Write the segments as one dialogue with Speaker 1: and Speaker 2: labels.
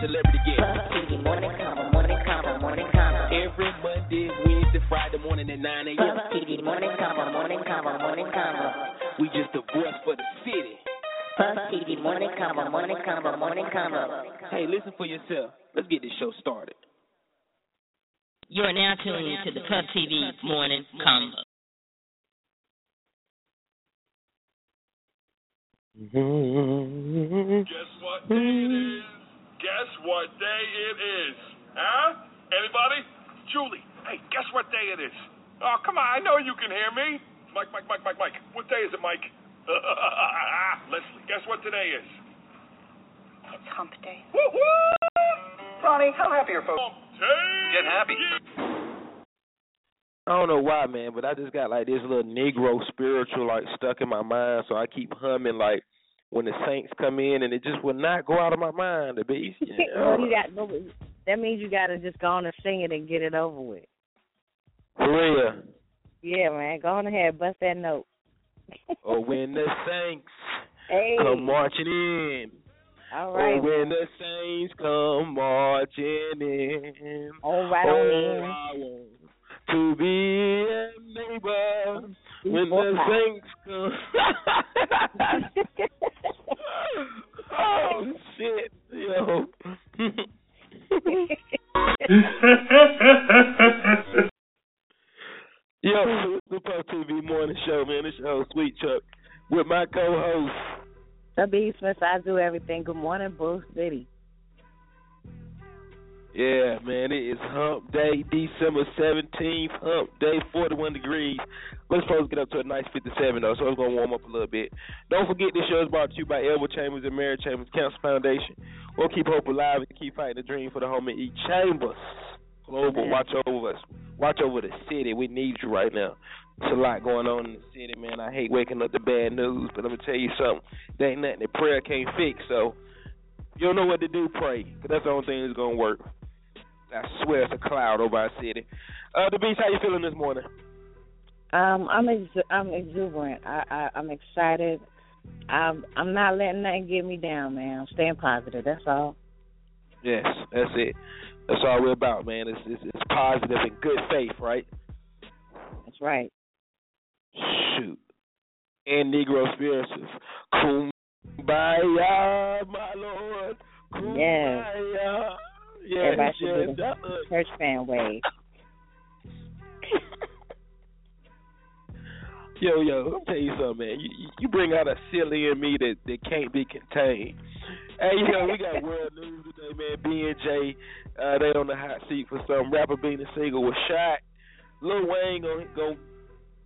Speaker 1: celebrity get. Morning convo, morning convo, morning convo. Every Monday, Wednesday, Friday morning at 9 a.m. Buzzfeed, morning convo, morning convo, morning convo. We just a voice for the city. TV, morning convo, morning convo, morning convo. Hey, listen for yourself. Let's get this show started.
Speaker 2: You are now tuning into the Puff TV Morning Convo. Mm-hmm.
Speaker 3: Guess what day it is? Guess what day it is? Huh? Anybody? Julie, hey, guess what day it is? Oh, come on, I know you can hear me. Mike, Mike, Mike, Mike, Mike. What day is it, Mike? Leslie, guess what today is?
Speaker 4: It's hump day.
Speaker 3: Woo-hoo!
Speaker 5: Ronnie, how happy are folks?
Speaker 3: Hump day!
Speaker 5: Get happy.
Speaker 1: I don't know why, man, but I just got like this little Negro spiritual like stuck in my mind, so I keep humming like when the saints come in, and it just will not go out of my mind. The beast.
Speaker 6: well, you got no, that means you got to just go on and sing it and get it over with.
Speaker 1: For real.
Speaker 6: Yeah, man, go on ahead, bust that note.
Speaker 1: or when the saints
Speaker 6: Hey,
Speaker 1: come marching in.
Speaker 6: all
Speaker 1: Or when the saints come marching in.
Speaker 6: all right
Speaker 1: oh,
Speaker 6: on
Speaker 1: I want to be a neighbor when the saints come. oh shit, yo. Yo, it's the Puff TV morning show, man. It's your host, Sweet Chuck, with my co-host.
Speaker 6: the B Smith, I do everything. Good morning, Bruce City.
Speaker 1: Yeah, man, it is Hump Day, December seventeenth. Hump Day, forty-one degrees. We're supposed to get up to a nice fifty-seven though, so it's gonna warm up a little bit. Don't forget this show is brought to you by Elbow Chambers and Mary Chambers Cancer Foundation. We'll keep hope alive and keep fighting the dream for the and eat chambers. Global, watch over us. Watch over the city. We need you right now. It's a lot going on in the city, man. I hate waking up to bad news, but let me tell you something. There ain't nothing that prayer can't fix. So you don't know what to do, pray, cause that's the only thing that's gonna work. I swear it's a cloud over our city. Uh, the beast, how you feeling this morning?
Speaker 6: Um, I'm ex- I'm exuberant. I, I I'm excited. I'm I'm not letting nothing get me down, man. I'm staying positive. That's all.
Speaker 1: Yes, that's it. That's all we're about, man. It's it's, it's positive and good faith, right?
Speaker 6: That's right.
Speaker 1: Shoot. And Negro spirituals. Kumbaya, my lord. Kumbaya. Yes,
Speaker 6: Everybody should
Speaker 1: yes,
Speaker 6: do the church fan wave.
Speaker 1: Yo, yo, let me tell you something, man. You, you- bring out a silly in me that, that can't be contained. Hey, yo, we got world news today, man. B and J, uh, they on the hot seat for some rapper Beanie Sigel was shot. Lil Wayne gonna, gonna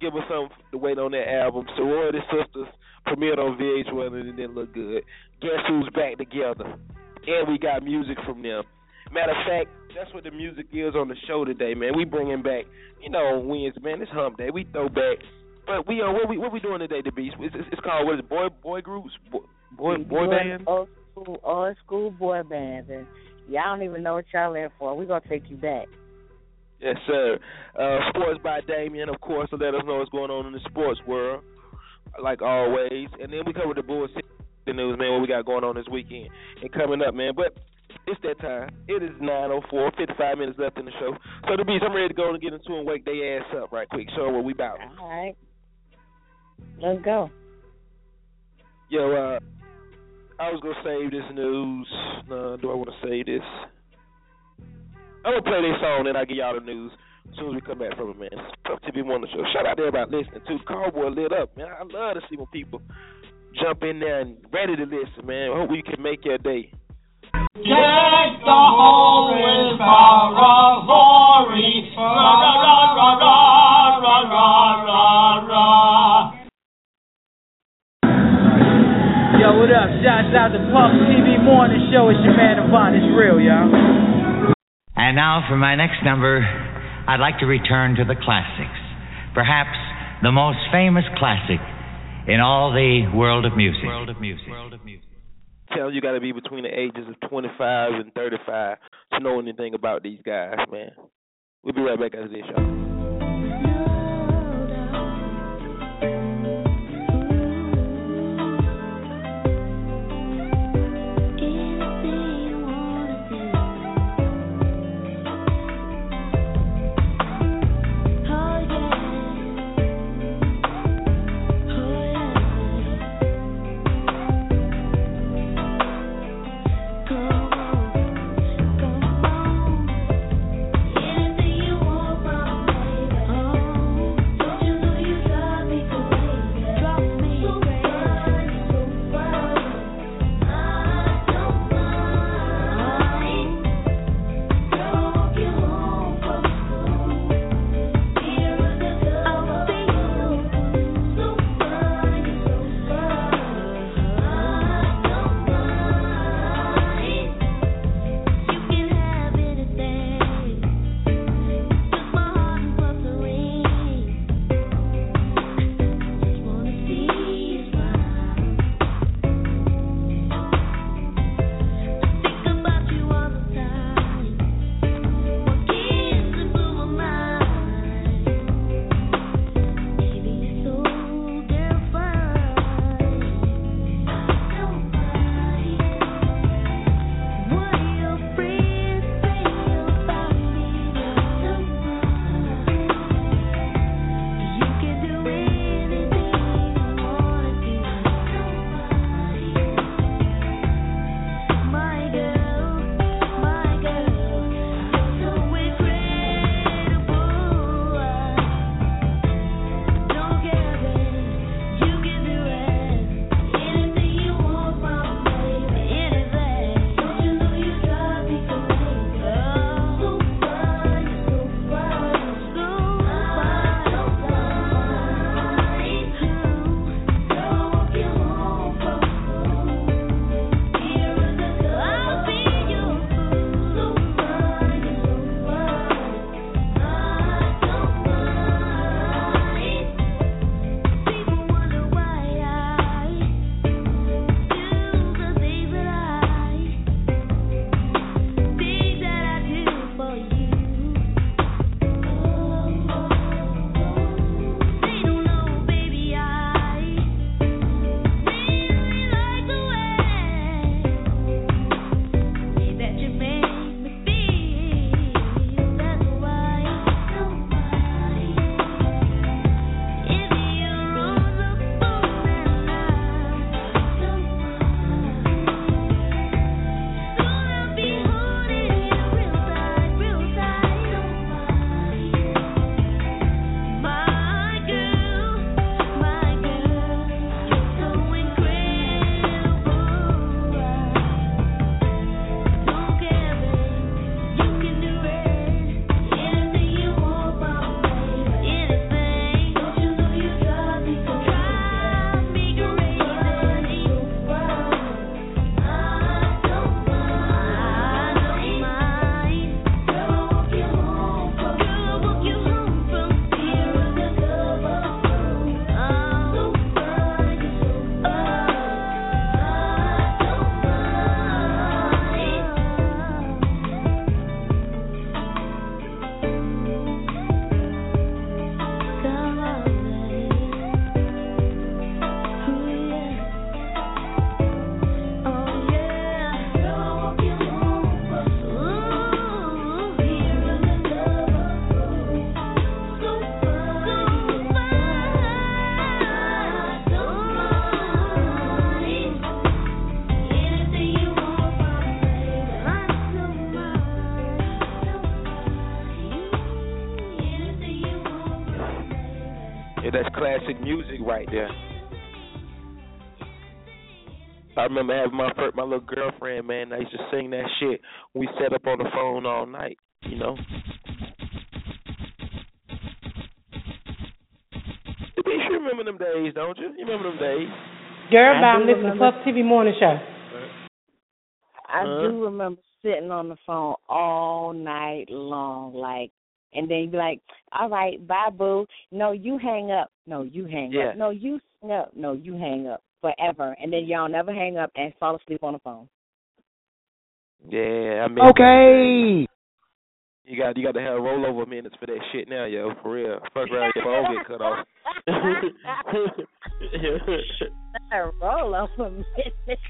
Speaker 1: give us something to wait on that album. Sorority Sisters premiered on VH1 and it didn't look good. Guess who's back together? And we got music from them. Matter of fact, that's what the music is on the show today, man. We bringing back, you know, Wednesday, man. It's Hump Day. We throw back. But we are what we what we doing today, the Beast? It's, it's, it's called what is it, boy boy groups, boy boy, boy band.
Speaker 6: Old school, old school boy bands, and y'all don't even know what y'all in for. We're gonna take you back.
Speaker 1: Yes, sir. Uh, sports by Damien, of course, to let us know what's going on in the sports world, like always. And then we cover the Bulls news, man, what we got going on this weekend and coming up, man. But it's that time. It is 9.04, 55 minutes left in the show. So, the Beast, I'm ready to go and get into and wake their ass up right quick. Show what we about.
Speaker 6: All right, let's go.
Speaker 1: Yo, uh, I was gonna save this news. Uh, do I want to save this? I'm gonna play this song and I give y'all the news as soon as we come back from it, man. Puff TV Morning Show. Shout out to everybody listening to The Cowboy lit up, man. I love to see when people jump in there and ready to listen, man. I hope we can make your day.
Speaker 2: Jack the orange Ferrari, ra ra ra ra ra
Speaker 7: Yo, what up? Shouts out to Puff TV
Speaker 8: morning show. It's your man Avant. It's real, y'all.
Speaker 7: And now for my next number, I'd like to return to the classics. Perhaps the most famous classic in all the world of music. World of music. World of music.
Speaker 9: Tell you got to be between the ages of 25 and 35 to know anything about these guys, man. We'll be right back after this, y'all. Remember having my first, my little girlfriend, man. I used to sing that shit. We sat up on the phone all night, you know. You remember them days, don't you? You remember them days?
Speaker 10: Girl, I'm listening to Puff TV Morning Show.
Speaker 6: I
Speaker 1: Huh?
Speaker 6: do remember sitting on the phone all night long, like, and then you be like, "All right, bye, boo. No, you hang up. No, you hang
Speaker 1: Yeah.
Speaker 6: up. No, you hang up. No, you hang up forever." And then y'all never hang up and fall asleep on the phone.
Speaker 1: Yeah, I mean.
Speaker 11: Okay.
Speaker 1: You got you got to have rollover minutes for that shit now, yo. For real. Fuck around, your phone get cut off.
Speaker 6: Roll over minutes.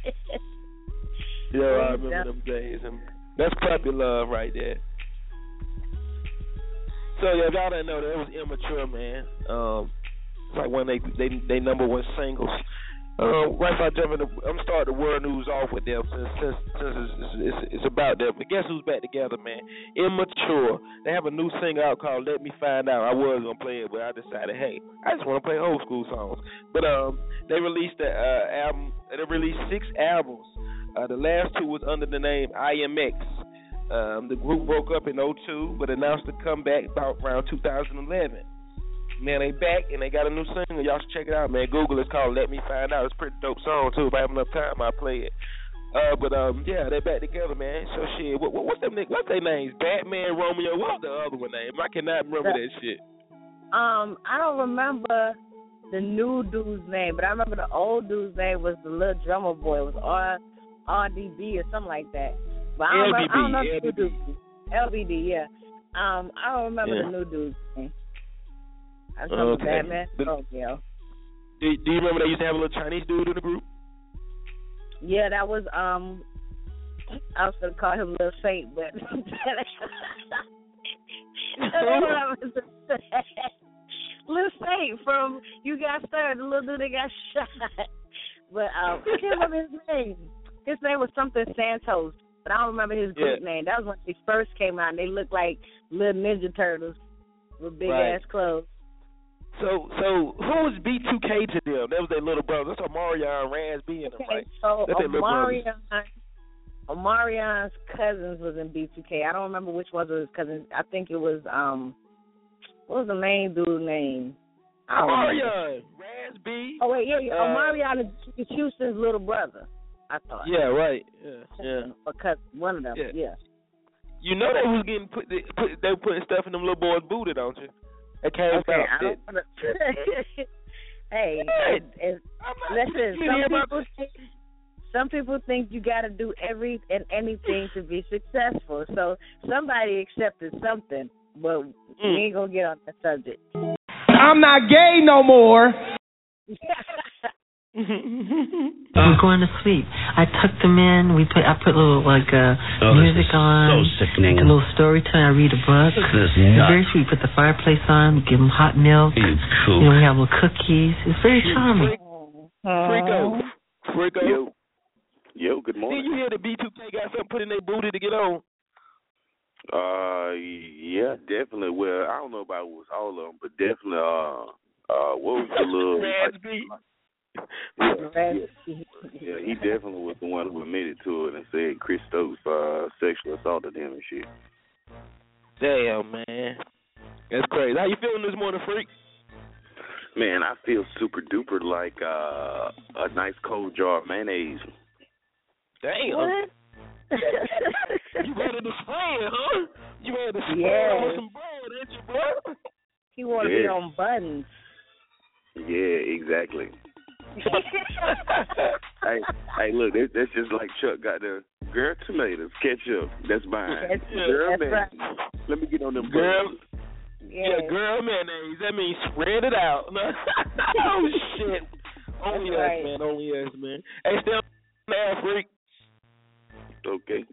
Speaker 1: Yeah, I remember
Speaker 6: don't.
Speaker 1: them days, and that's puppy love right there. So yeah, if y'all didn't know that it was immature, man. Um, it's like when they they they number one singles. Uh, right if I jump in, the, I'm starting the world news off with them since since, since it's, it's, it's, it's about them. But guess who's back together, man? Immature. They have a new single out called "Let Me Find Out." I was gonna play it, but I decided, hey, I just want to play old school songs. But um, they released the uh, album. They released six albums. Uh, the last two was under the name IMX. Um, the group broke up in 02, but announced a comeback about around 2011. Man, they back and they got a new single. Y'all should check it out, man. Google it's called "Let Me Find Out." It's a pretty dope song too. If I have enough time, I'll play it. Uh, but um, yeah, they back together, man. So shit, what, what what's them? What's their names? Batman, Romeo. What's the other one name? I cannot remember that shit.
Speaker 6: Um, I don't remember the new dude's name, but I remember the old dude's name was the little drummer boy. It was R RDB or something like that. But I don't, remember, I don't know the new
Speaker 1: LBB.
Speaker 6: dude's LBD, yeah. Um, I don't remember
Speaker 1: Yeah.
Speaker 6: the new dude's name. I just remember
Speaker 1: Okay.
Speaker 6: Batman.
Speaker 1: But-
Speaker 6: Oh, yeah.
Speaker 1: Do, do you remember they used to have a little Chinese dude in the group?
Speaker 6: Yeah, that was um. I was gonna call him Little Saint, but Little Saint from You Got Started, the little dude that got shot. But um, I can't remember his name. His name was something Santos, but I don't remember his group
Speaker 1: Yeah.
Speaker 6: name. That was when they first came out. and They looked like little Ninja Turtles with big
Speaker 1: Right.
Speaker 6: ass clothes.
Speaker 1: So so who was B2K to them? That was their little brother. That's Omarion, Raz B and them, right?
Speaker 6: Okay, so
Speaker 1: That's.
Speaker 6: Omarion, Omarion's cousins was in B2K. I don't remember which one was his cousins. I think it was um, what was the main dude's name? I don't remember.
Speaker 1: Omarion, Raz B.
Speaker 6: Oh wait, yeah, yeah.
Speaker 1: Uh,
Speaker 6: Omarion is Houston's little brother. I thought.
Speaker 1: Yeah, right. Yeah, yeah.
Speaker 6: Because one of them.
Speaker 1: Yeah.
Speaker 6: Yeah.
Speaker 1: You know they was getting put, they, put they were putting stuff in them little boys' booty, don't you? It came
Speaker 6: Okay.
Speaker 1: out.
Speaker 6: I don't wanna... hey,
Speaker 1: Hey,
Speaker 6: it, it, listen. Some people think some people think you got to do every and anything to be successful. So somebody accepted something, but we
Speaker 1: Mm.
Speaker 6: ain't gonna get on that subject.
Speaker 11: I'm not gay no more.
Speaker 12: We're going to sleep. I tuck them in. We put. I put little like uh,
Speaker 13: Oh, this
Speaker 12: music
Speaker 13: is
Speaker 12: on.
Speaker 13: so sickening.
Speaker 12: A little story time. I read a book.
Speaker 13: This is
Speaker 12: very sweet. Put the fireplace on. Give them hot milk.
Speaker 13: You
Speaker 12: You know, we have little cookies. It's very charming.
Speaker 1: Frico, Frico.
Speaker 14: Yo. Yo, good morning.
Speaker 1: Did you hear the B2K got something put in their booty to get on?
Speaker 14: Uh, yeah, definitely. Well, I don't know about it was all of them, but definitely. Uh, uh, what was the little?
Speaker 1: Raz B.
Speaker 14: yeah, yeah, he definitely was the one who admitted to it and said Chris Stokes uh, sexually assaulted him and shit.
Speaker 1: Damn, man. That's crazy. How you feeling this morning, freak?
Speaker 14: Man, I feel super duper like uh, a nice cold jar of mayonnaise.
Speaker 1: Damn.
Speaker 6: What?
Speaker 1: You ready to spread, huh? You ready to spread
Speaker 6: Yeah.
Speaker 1: on some bread, ain't you, bro?
Speaker 6: he want to be on buttons.
Speaker 14: Yeah, exactly. hey, hey, look, that, that's just like Chuck got the girl tomatoes, ketchup. That's mine.
Speaker 6: That's-
Speaker 14: girl,
Speaker 6: that's
Speaker 14: man,
Speaker 6: right.
Speaker 14: let me get on them.
Speaker 1: Girl.
Speaker 14: buttons.
Speaker 1: Yeah, girl mayonnaise. That means spread it out. oh shit. Only
Speaker 6: That's
Speaker 1: us,
Speaker 6: right.
Speaker 1: man. Only us, man. Hey, still man, freak.
Speaker 14: Okay.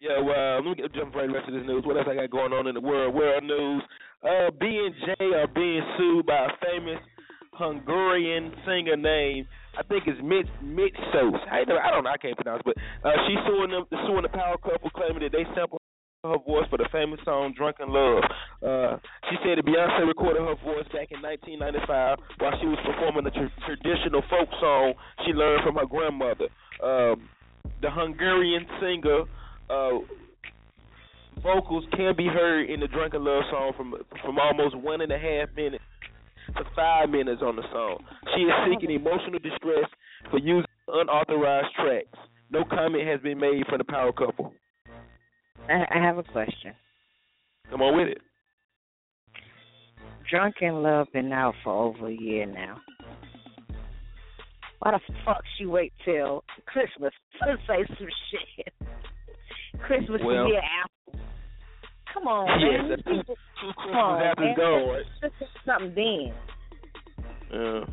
Speaker 1: Yeah, well, let me get, jump right into this news. What else I got going on in the world? World news. Uh, B and J are being sued by a famous Hungarian singer named I think it's Mitch Mitch. I don't, I don't know. I can't pronounce, but uh, she's suing them, suing the power couple, claiming that they sampled her voice for the famous song "Drunk in Love." Uh, she said that Beyonce recorded her voice back in 1995 while she was performing a tr- traditional folk song she learned from her grandmother. Um, the Hungarian singer uh, vocals can be heard in the Drunk in Love song from from almost one and a half minutes to five minutes on the song. She is seeking emotional distress for using unauthorized tracks. no comment has been made from the power couple.
Speaker 6: I, I have a question.
Speaker 1: Come on with it.
Speaker 6: Drunk in Love been out for over a year now. Why the fuck she wait till Christmas to say some shit? Christmas
Speaker 1: well,
Speaker 6: the year after. Come on, man.
Speaker 1: Two,
Speaker 6: People,
Speaker 1: two
Speaker 6: come on,
Speaker 1: after
Speaker 6: man.
Speaker 1: gone, right?
Speaker 6: Let's do something then.
Speaker 1: Uh,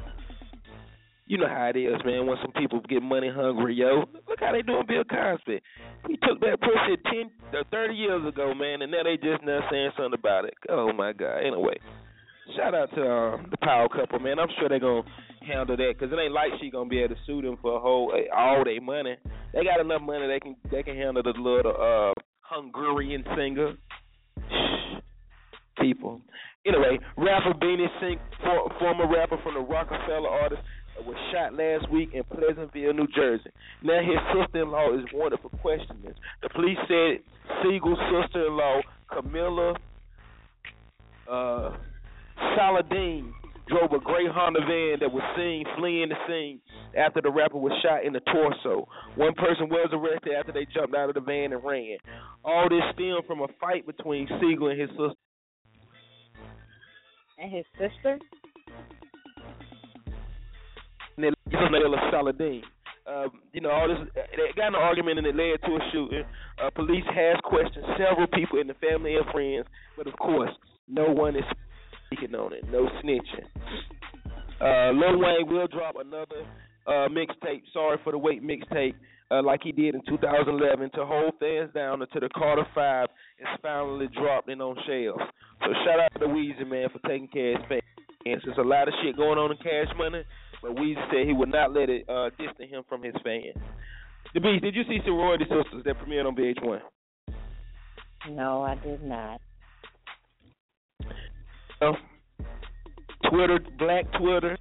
Speaker 1: you know how it is, man. When some people get money hungry, yo. Look how they doing Bill Cosby. He took that pussy ten, uh, thirty years ago, man, and now they just now saying something about it. Oh my God. Anyway, shout out to um, the power couple, man. I'm sure they're gonna handle that because it ain't like she gonna be able to sue them for a whole eh, all their money. They got enough money they can they can handle the little uh Hungarian singer. People. Anyway, rapper Beanie Sigel, for, former rapper from the Roc-A-Fella artist, uh, was shot last week in Pleasantville, New Jersey. Now his sister-in-law is wanted for questioning. The police said Sigel's sister-in-law, Camilla uh, Saladin, drove a gray Honda van that was seen fleeing the scene after the rapper was shot in the torso. One person was arrested after they jumped out of the van and ran. All this stemmed from a fight between Sigel and his sister.
Speaker 6: And his sister?
Speaker 1: And then Camilla Saladin. Um, you know, all this they got in an argument and it led to a shooting. Uh, police has questioned several people in the family and friends, but of course, no one is speaking on it. No snitching. Uh, Lil Wayne will drop another uh, mixtape. Sorry for the wait mixtape, uh, like he did in 2011, to hold fans down until the Carter Five is finally dropped and on shelves. So shout out to Weezy man for taking care of his fans. And There's a lot of shit going on in Cash Money, but Weezy said he would not let it uh, distance him from his fans. The Beast, did you see Sorority Sisters that premiered on VH1?
Speaker 6: No, I did not.
Speaker 1: Twitter, Black Twitter,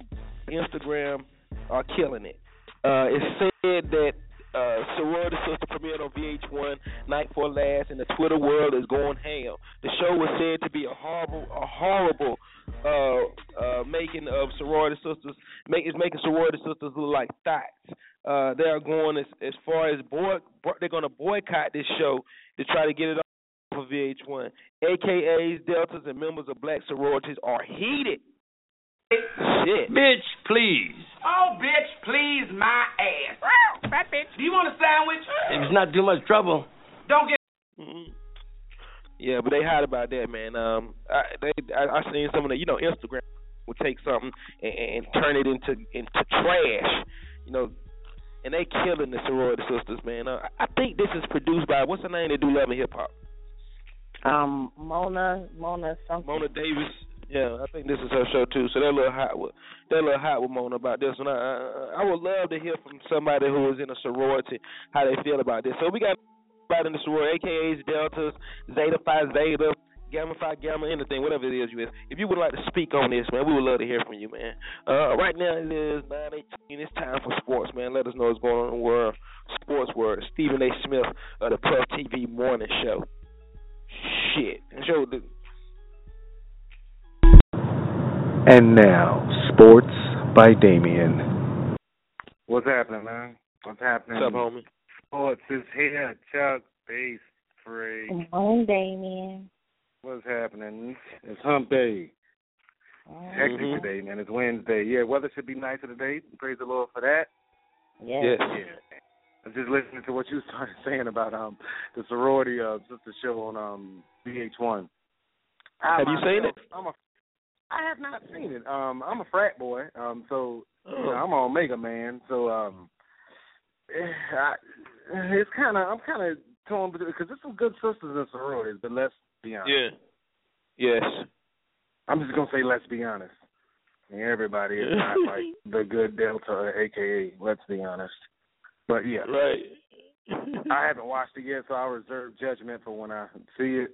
Speaker 1: Instagram are killing it. Uh, it's said that uh, Sorority Sister premiered on VH1 night for last, and the Twitter world is going ham. The show was said to be a horrible, a horrible uh, uh, making of sorority sisters. Make is making sorority sisters look like thoughts. Uh, they are going as as far as boy, they're going to boycott this show to try to get it of VH1. AKAs, deltas, and members of black sororities are heated. Shit.
Speaker 13: Bitch, please.
Speaker 15: Oh, bitch, please my ass. Fat bitch. Do you want a sandwich?
Speaker 13: If it's not too much trouble.
Speaker 15: Don't get.
Speaker 1: Mm-hmm. Yeah, but they hot about that, man. Um, I, they, I, I seen some of the, you know, Instagram will take something and, and turn it into into trash, you know, and they killing the sorority sisters, man. Uh, I think this is produced by what's her name? They do love and hip hop.
Speaker 6: Um, Mona, Mona something.
Speaker 1: Mona Davis. Yeah, I think this is her show too. So they're a little hot with they're a little hot with Mona about this one. I, I, would love to hear from somebody who is in a sorority how they feel about this. So we got about in the sorority, AKAs, Deltas, Zeta Phi Zeta, Gamma Phi Gamma, anything, whatever it is you is. If you would like to speak on this, man, we would love to hear from you, man. Uh, right now it is nine eighteen. It's time for sports, man. Let us know what's going on in the world, sports world. Stephen A. Smith of the Puff TV Morning Show. Shit, show the.
Speaker 16: And now, sports by Damien.
Speaker 17: What's happening, man? What's happening?
Speaker 1: What's up, homie?
Speaker 17: Sports is here. Chuck, Base, Free.
Speaker 6: Good morning, Damien.
Speaker 17: What's happening? It's Hump Day. Hectic
Speaker 1: Mhm.
Speaker 17: today, man. It's Wednesday. Yeah, weather should be nicer today. Praise the Lord for that.
Speaker 6: Yes.
Speaker 1: Yes.
Speaker 17: Yeah. I was just listening to what you started saying about um the sorority uh sister show on um VH1. I
Speaker 1: Have you seen
Speaker 17: myself, I'm a I have not seen it. Um I'm a frat boy. Um so you know,
Speaker 1: Oh.
Speaker 17: I'm an Omega man. So um eh, I, it's kind of I'm kind of torn because there's some good sisters in sororities, but let's be honest.
Speaker 1: Yeah. Yes.
Speaker 17: I'm just gonna say let's be honest. I mean, everybody is not like the good Delta, aka. Let's be honest. But yeah,
Speaker 1: Right.
Speaker 17: I haven't watched it yet, so I'll reserve judgment for when I see it.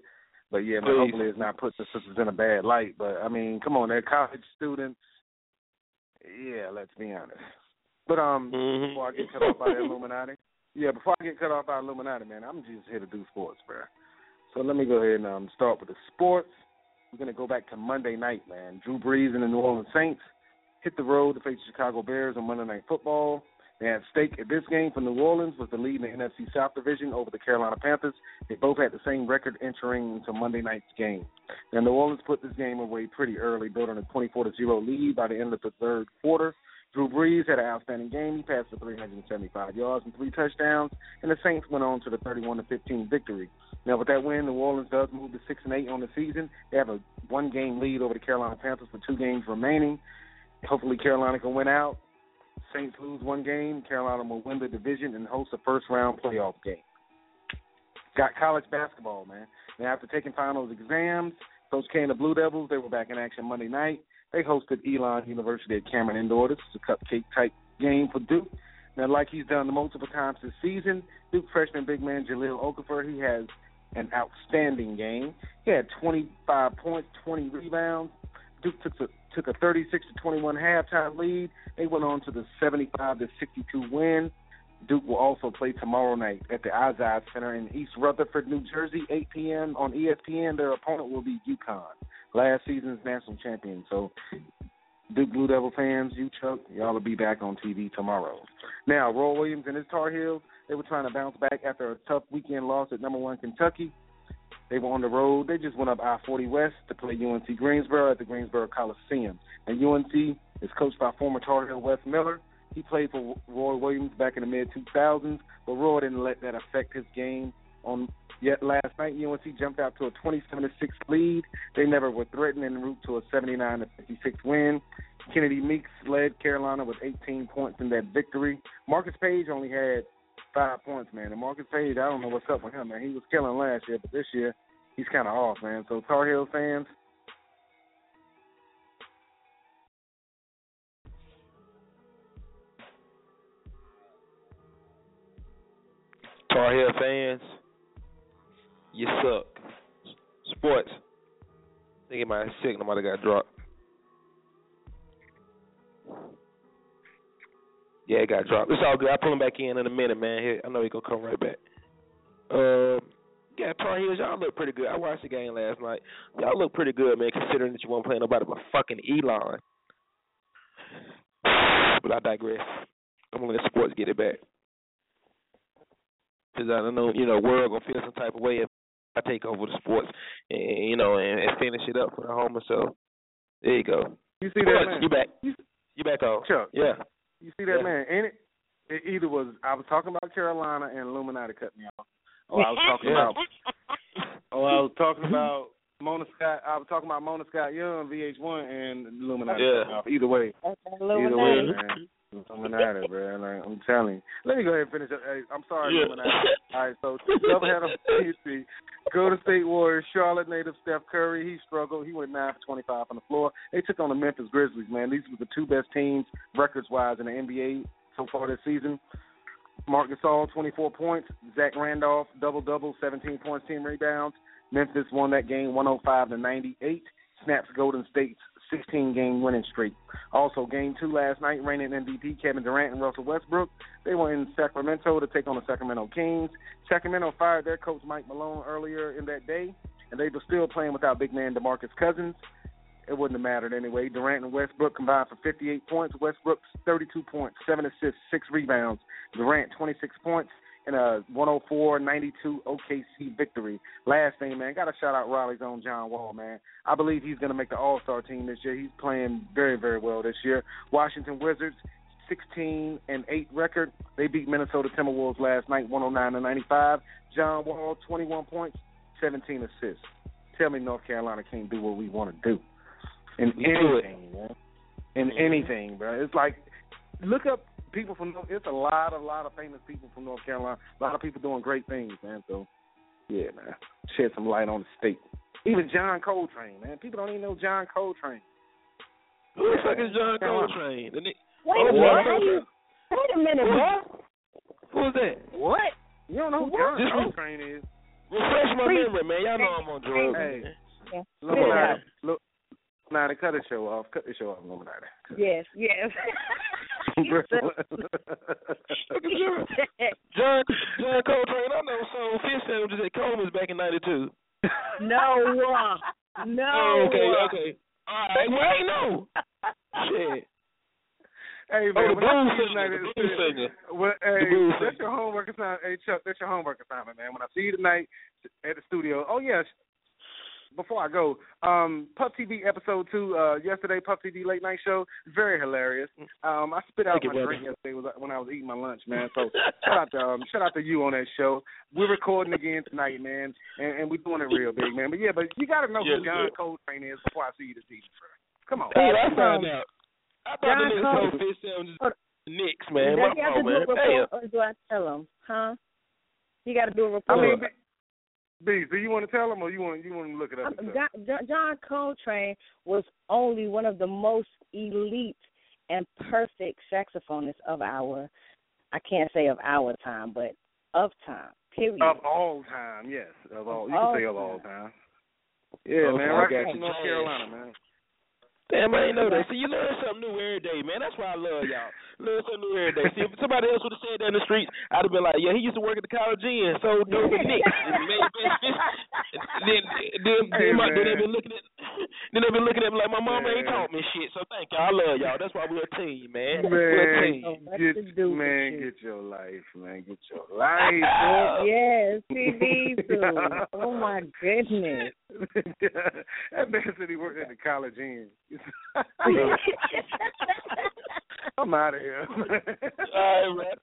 Speaker 17: But yeah,
Speaker 1: Please.
Speaker 17: hopefully it's not put the sisters in a bad light. But I mean, come on, they're college students. Yeah, let's be honest. But um,
Speaker 1: Mhm.
Speaker 17: before I get cut off by the Illuminati, yeah, before I get cut off by Illuminati, man, I'm just here to do sports, bro. So let me go ahead and um, start with the sports. We're gonna go back to Monday night, man. Drew Brees and the New Orleans Saints hit the road to face the Chicago Bears on Monday Night Football. At stake at this game for New Orleans was the lead in the NFC South Division over the Carolina Panthers. They both had the same record entering into Monday night's game. Now, New Orleans put this game away pretty early, building a 24 0 lead by the end of the third quarter. Drew Brees had an outstanding game. He passed for 375 yards and three touchdowns, and the Saints went on to the 31 15 victory. Now, with that win, New Orleans does move to six and eight on the season. They have a one game lead over the Carolina Panthers with two games remaining. Hopefully, Carolina can win out. Saints lose one game. Carolina will win the division and host a first round playoff game. Got college basketball, man. Now, after taking finals exams, Coach K and the Blue Devils, they were back in action Monday night. They hosted Elon University at Cameron Indoor. This is a cupcake type game for Duke. Now, like he's done multiple times this season, Duke freshman big man Jahlil Okafor, he has an outstanding game. He had 25 points, 20 rebounds. Duke took a, took a 36 to 21 halftime lead. They went on to the 75 to 62 win. Duke will also play tomorrow night at the Izod Center in East Rutherford, New Jersey, 8 p.m. on ESPN. Their opponent will be UConn, last season's national champion. So, Duke Blue Devil fans, you Chuck, y'all will be back on TV tomorrow. Now, Roy Williams and his Tar Heels, they were trying to bounce back after a tough weekend loss at number one Kentucky. They were on the road. They just went up I-40 West to play UNC Greensboro at the Greensboro Coliseum. And UNC is coached by former Tar Heel Wes Miller. He played for Roy Williams back in the mid 2000s, but Roy didn't let that affect his game. On yet last night, UNC jumped out to a 27 to six lead. They never were threatened en route to a 79 to 56 win. Kennedy Meeks led Carolina with 18 points in that victory. Marcus Paige only had five points, man. And Marcus Paige, I don't know what's up with him, man. He was killing last year, but this year he's kind of off, man. So Tar Heel fans,
Speaker 1: Tar Heel fans, you suck. Sports. I think signal might have got dropped. Yeah, it got dropped. It's all good. I'll pull him back in in a minute, man. Here, I know he gonna come right back. Um, yeah, Tar Heels, y'all look pretty good. I watched the game last night. Y'all look pretty good, man, considering that you won't play nobody but fucking Elon. But I digress. I'm gonna let sports get it back. Cause I don't know, you know, world gonna feel some type of way if I take over the sports, and you know, and, and finish it up for the home. So there you go.
Speaker 17: You see that man?
Speaker 1: You back? You back on?
Speaker 17: Chuck.
Speaker 1: Yeah.
Speaker 17: You see that
Speaker 1: Yeah.
Speaker 17: man? Ain't it? It either was I was talking about Carolina and Illuminati cut me off. Oh, I was talking
Speaker 1: Yeah.
Speaker 17: about. Oh, I was talking about Mona Scott. I was talking about Mona Scott Young, VH1, and Illuminati.
Speaker 1: Yeah.
Speaker 17: cut me off. Either way, either way, man. Illuminati, bro. Like, I'm telling you. Let me go ahead and finish. up. Hey, I'm sorry,
Speaker 1: Yeah.
Speaker 17: Illuminati. All right, so doubleheader on PC. Golden State Warriors, Charlotte native Steph Curry. He struggled. He went nine for 25 on the floor. They took on the Memphis Grizzlies. Man, these were the two best teams records wise in the NBA so far this season. Marc Gasol, 24 points. Zach Randolph, double double, 17 points, 10 rebounds. Memphis won that game 105 to 98. Snaps Golden State's 16 game winning streak. Also, game two last night, reigning MVP Kevin Durant and Russell Westbrook. They were in Sacramento to take on the Sacramento Kings. Sacramento fired their coach Mike Malone earlier in that day, and they were still playing without big man DeMarcus Cousins. It wouldn't have mattered anyway. Durant and Westbrook combined for 58 points. Westbrook 32 points, seven assists, six rebounds. Durant 26 points in a 104-92 OKC victory. Last thing, man, got to shout out Raleigh's own John Wall, man. I believe he's going to make the All-Star team this year. He's playing very, very well this year. Washington Wizards 16 and 8 record. They beat Minnesota Timberwolves last night 109 to 95. John Wall 21 points, 17 assists. Tell me North Carolina can't do what we want to do. In
Speaker 1: We do it.
Speaker 17: anything, man. In anything, bro. It's like look up people from North it's a lot of lot of famous people from North Carolina. A lot of people doing great things, man. So yeah, man. Shed some light on the state. Even John Coltrane, man. People don't even know John Coltrane.
Speaker 1: Who the fuck is John Coltrane?
Speaker 6: Wait
Speaker 1: Oh,
Speaker 6: a minute.
Speaker 1: what?
Speaker 6: How you? Wait a minute, bro.
Speaker 1: Who's that?
Speaker 17: What? You don't know who John
Speaker 1: Just-
Speaker 17: Coltrane is?
Speaker 1: Refresh my
Speaker 6: Please.
Speaker 1: memory, man. Y'all know I'm on drugs.
Speaker 17: Hey, look,
Speaker 6: Yeah.
Speaker 17: Illuminati. Look, Illuminati, cut the show off. Cut the show off, Illuminati.
Speaker 6: Yes, yes.
Speaker 1: John John Coltrane, I know some fish sandwiches at Coleman's back in '92.
Speaker 6: no, uh, no.
Speaker 1: Oh, okay,
Speaker 6: uh,
Speaker 1: okay. All right, well, I know. Shit.
Speaker 17: Hey
Speaker 1: Oh,
Speaker 17: man,
Speaker 1: the
Speaker 17: when I
Speaker 1: blues
Speaker 17: see you
Speaker 1: singer,
Speaker 17: tonight,
Speaker 1: the blues singer.
Speaker 17: Well, hey,
Speaker 1: blues
Speaker 17: that's your homework assignment. Hey Chuck, that's your homework assignment, man. When I see you tonight at the studio. Oh yes. Before I go, um, Puff TV episode two, uh, yesterday, Puff TV late night show, very hilarious. Um, I spit out
Speaker 1: Thank you,
Speaker 17: my
Speaker 1: brother.
Speaker 17: drink yesterday when I was eating my lunch, man. So shout out to um, shout out to you on that show. We're recording again tonight, man, and, and we're doing it real big, man. But yeah, but you got to know
Speaker 1: Yes,
Speaker 17: who John
Speaker 1: sir.
Speaker 17: Coltrane is before I see you this evening. Come on.
Speaker 1: Hey, I
Speaker 6: um,
Speaker 1: found out. I thought the
Speaker 6: John
Speaker 1: niggas
Speaker 6: Cole-
Speaker 1: told Fish Sound just the Knicks, man.
Speaker 6: Does he have to do a report, or do I tell him? Huh? You got to do a
Speaker 17: I
Speaker 6: report.
Speaker 17: mean, B, B, do you want to tell them or you want you want to look it up?
Speaker 6: Um. John, John- John Coltrane was only one of the most elite and perfect saxophonists of our, I can't say of our time, but of time. Period.
Speaker 17: Of all time, yes. Of all, you
Speaker 6: All
Speaker 17: can say of all time. Yeah,
Speaker 1: Okay,
Speaker 17: man.
Speaker 1: I
Speaker 17: Right
Speaker 1: got
Speaker 17: from
Speaker 1: you.
Speaker 17: North Carolina, man.
Speaker 1: Damn, I ain't know that. See, you learn something new every day, man. That's why I love y'all. Learn something new every day. See, if somebody else would have said that in the streets, I'd have been like, yeah, he used to work at the College Inn, so dope with Knicks. Then, then,
Speaker 17: Hey,
Speaker 1: then, my, then
Speaker 17: man.
Speaker 1: they been looking at, then they've been looking at me like my mama ain't
Speaker 17: Man.
Speaker 1: taught me shit. So thank y'all. I love y'all. That's why we're a team, man. We're a team.
Speaker 17: get, man, get your life, man. Get your life.
Speaker 6: yes, he needs to. Oh my goodness.
Speaker 17: that man said he worked at the College Inn. I'm out of here.
Speaker 1: All right,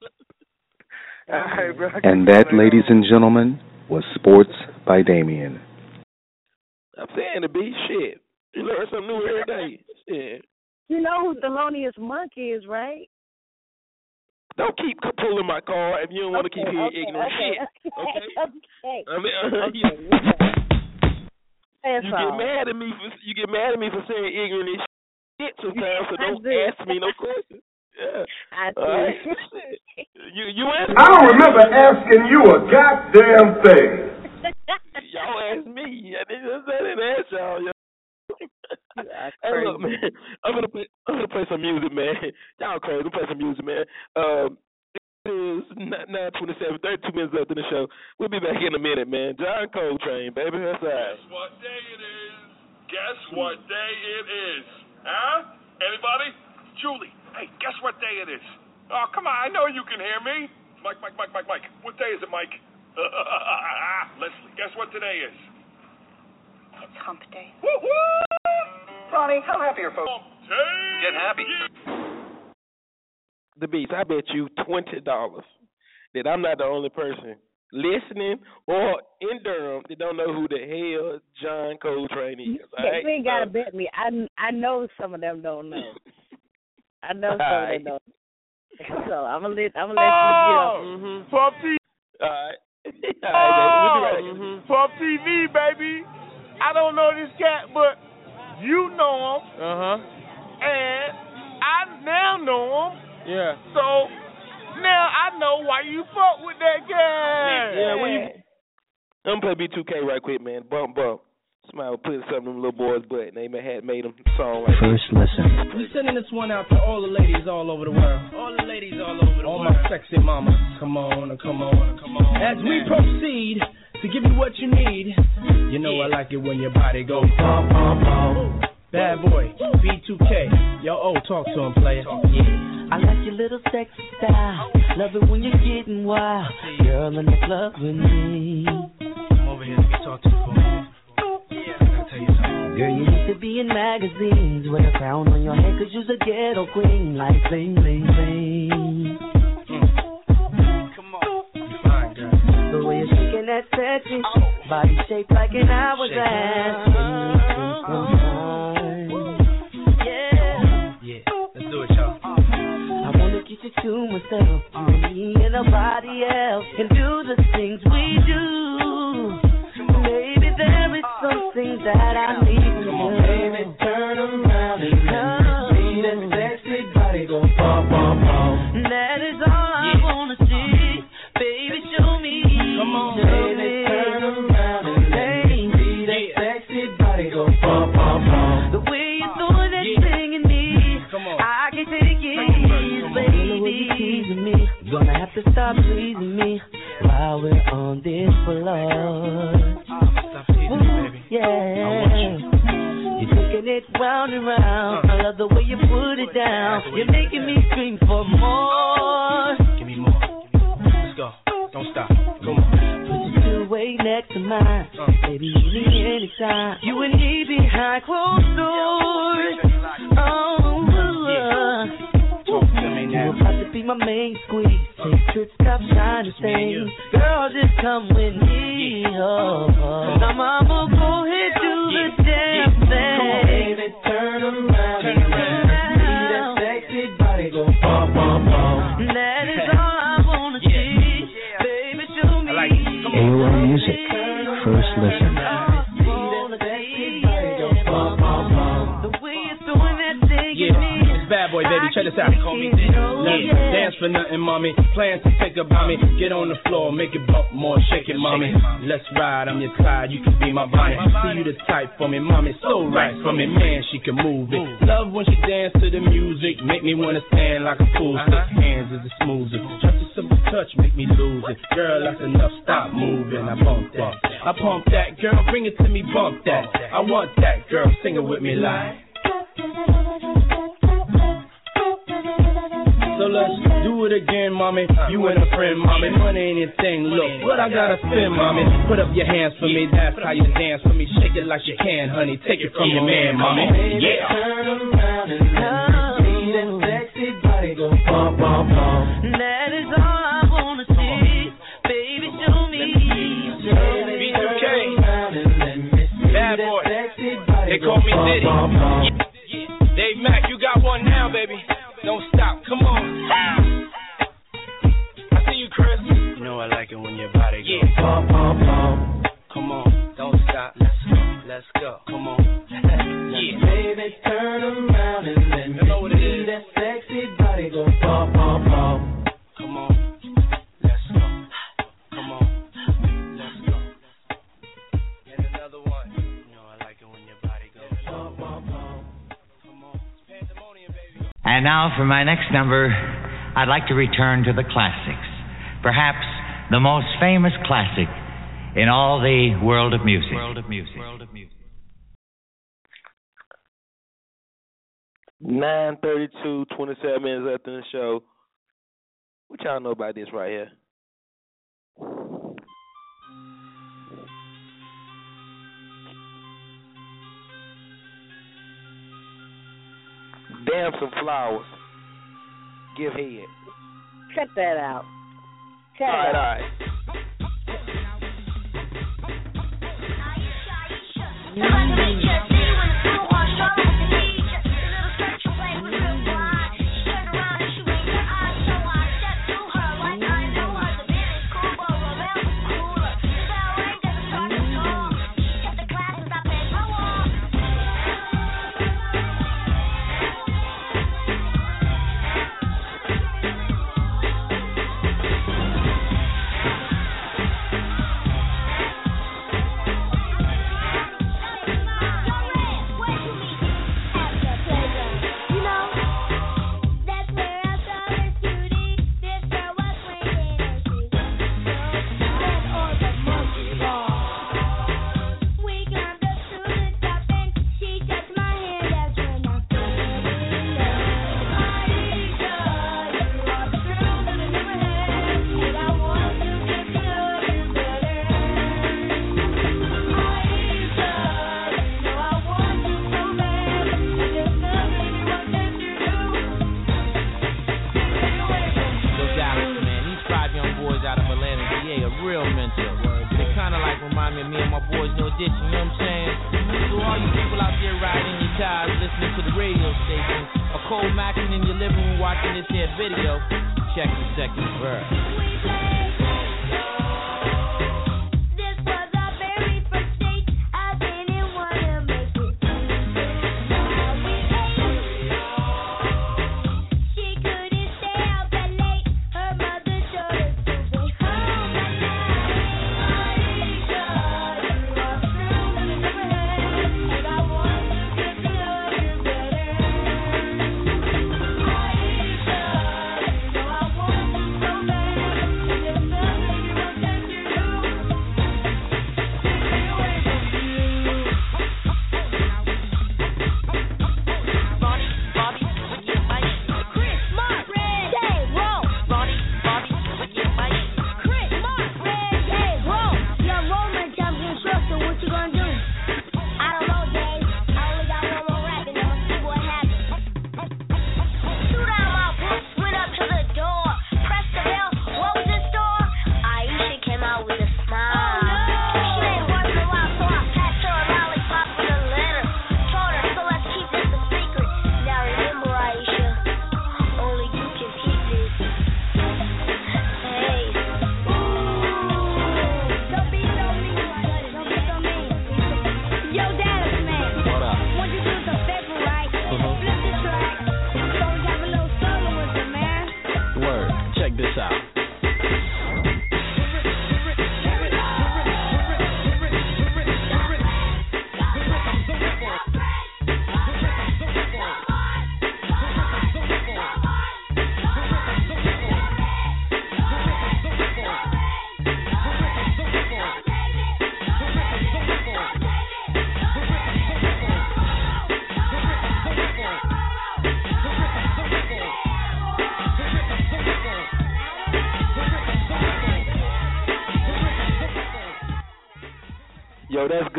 Speaker 17: All right, bro.
Speaker 16: And that, ladies and gentlemen, was Sports by Damien.
Speaker 1: I'm saying to be shit. You learn something new every day. Shit.
Speaker 6: You know who Thelonious Monk is, right?
Speaker 1: Don't keep pulling my car if you don't want to keep hearing
Speaker 6: okay,
Speaker 1: ignorant
Speaker 6: okay,
Speaker 1: shit. Okay.
Speaker 6: Okay.
Speaker 1: I mean,
Speaker 6: Okay,
Speaker 1: you,
Speaker 6: That's
Speaker 1: you
Speaker 6: all.
Speaker 1: get mad at me for you get mad at me for saying ignorant and shit sometimes, so don't
Speaker 6: do.
Speaker 1: ask me no questions. Yeah.
Speaker 6: I
Speaker 1: All right.
Speaker 6: see.
Speaker 1: you you ask
Speaker 18: I don't remember asking you a goddamn thing.
Speaker 1: y'all ask me. I didn't, I didn't ask y'all. y'all. hey, look, man. I'm gonna play. I'm gonna play some music, man. Y'all crazy. I'm gonna play some music, man. Um, it is nine twenty-seven. Thirty-two minutes left in the show. We'll be back in a minute, man. John Coltrane, baby. That's all right.
Speaker 3: Guess what day it is? Guess what day it is? Huh? Anybody? Julie, hey, guess what day it is? Oh, come on, I know you can hear me. Mike, Mike, Mike, Mike, Mike. What day is it, Mike? Leslie, guess what today is?
Speaker 4: It's hump day.
Speaker 15: Ronnie, how happy are folks? Hump day!
Speaker 3: Get
Speaker 15: happy.
Speaker 1: The beats. I bet you twenty dollars that I'm not the only person listening or in Durham that don't know who the hell John Coltrane is. all right?
Speaker 6: You ain't gotta
Speaker 1: So-
Speaker 6: bet me. I I know some of them don't know. I know some
Speaker 1: Alright.
Speaker 6: of them don't. So I'm gonna let I'm gonna let you get up.
Speaker 1: Mm-hmm.
Speaker 19: Puff TV.
Speaker 1: All right. All right, baby. We'll be right
Speaker 19: Oh, TV, baby. I don't know this cat, but you know him,
Speaker 5: Uh huh.
Speaker 19: and I now know him.
Speaker 5: Yeah.
Speaker 19: So now I know why you fuck with that guy.
Speaker 1: Yeah, when you, I'm gonna play B2K right quick, man. Bump, bump. Somebody put something in them little boys' butt, and they had made them song like
Speaker 7: First listen.
Speaker 5: We sending this one out to all the ladies all over the world. All the ladies all over the all world. All my sexy mamas. Come on, come on, come on. As we proceed to give you what you need, you know I like it when your body goes pump, pump, pump. Bad boy, B2K. Yo, oh, talk to him, player. Yeah.
Speaker 12: I like your little sexy style. Love it when you're getting wild. Girl in the club with me.
Speaker 5: Come over here, let me talk to you for a minute. Yeah, I gotta tell you something.
Speaker 12: Girl, you need to be in magazines with a crown on your head, cause you're a ghetto queen. Like bling, bling, bling. Mm.
Speaker 5: Come on. You fine, girl.
Speaker 12: The way you're shaking that sexy body shaped like an hourglass. To myself, and me and nobody else, and do the things we do. Maybe there is something that I need you put it down. You're making me scream for more.
Speaker 5: Give me more. Let's go. Don't stop. Come on.
Speaker 12: Put your way next to mine. Uh. Baby, you need anytime. You and me behind closed doors. Oh, You're about to be my main squeeze. Take trips, stop trying to things. Girl, just come with me. Oh, oh. Now,
Speaker 5: this out. Call me yeah. Dance for nothing, mommy. Plans to take about me. Get on the floor, make it bump more, shake it, mommy. Let's ride, I'm your Clyde, you can be my Bonnie. See you the type for me, mommy. So right for me, man, she can move it. Love when she dance to the music, make me wanna stand like a fool. Stick hands is the smoothest. Just a simple touch, make me lose it. Girl, that's enough. Stop moving. I bump that. I pump that, girl. Bring it to me, bump that. I want that, girl. Sing it with me, like. So let's do it again, mommy. You and a friend, mommy. Money ain't a thing. Look, what I gotta spend, mommy. Put up your hands for me. That's how you dance for me. Shake it like you can, honey. Take it from your man, mommy. Yeah.
Speaker 12: Turn around
Speaker 5: like
Speaker 7: to return to the classics. Perhaps the most famous classic in all the world of music. World of music. World of music.
Speaker 1: Nine thirty-two, twenty-seven minutes left in the show. What y'all know about this right here? Damn some flowers. Give head.
Speaker 6: Cut that out. Cut
Speaker 1: all
Speaker 6: it
Speaker 1: right,
Speaker 6: out.
Speaker 1: all right.
Speaker 9: Yo,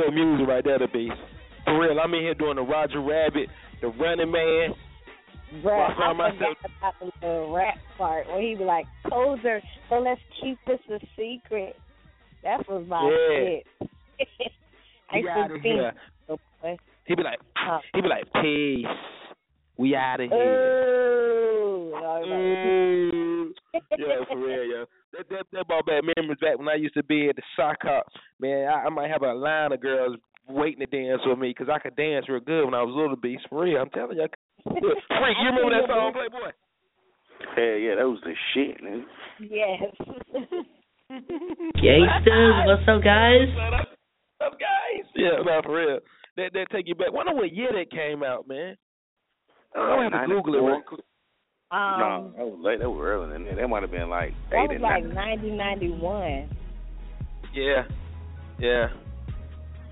Speaker 1: good music right there, the beast. For real, I'm in here doing the Roger Rabbit, the Running Man.
Speaker 6: Bruh,
Speaker 1: I myself-
Speaker 6: about the rap part where he be like, "Poser, so let's keep this a secret." That was my
Speaker 1: Yeah.
Speaker 6: shit. I used to think, boy.
Speaker 1: He be like,
Speaker 6: Uh,
Speaker 1: he be like, peace. We out of here.
Speaker 6: Ooh, and
Speaker 1: Mm. yeah, for real, yo. That that that brought back memories back when I used to be at the sock hop. Man, I, I might have a line of girls waiting to dance with me because I could dance real good when I was a little beast. For real, I'm telling you. Freak, you remember that song, Playboy?
Speaker 14: Hell yeah, that was the shit, man.
Speaker 6: Yes.
Speaker 20: Gangsters, what's up, guys?
Speaker 1: Up, guys. Yeah, no, for real. That that take you back. Wonder what year that came out, man. I don't have to Google it. Real quick.
Speaker 6: Um,
Speaker 14: no, that was late. That was early than that. That might have been like
Speaker 6: that
Speaker 14: eight
Speaker 6: was
Speaker 14: and
Speaker 6: like ninety ninety one.
Speaker 1: Yeah, yeah.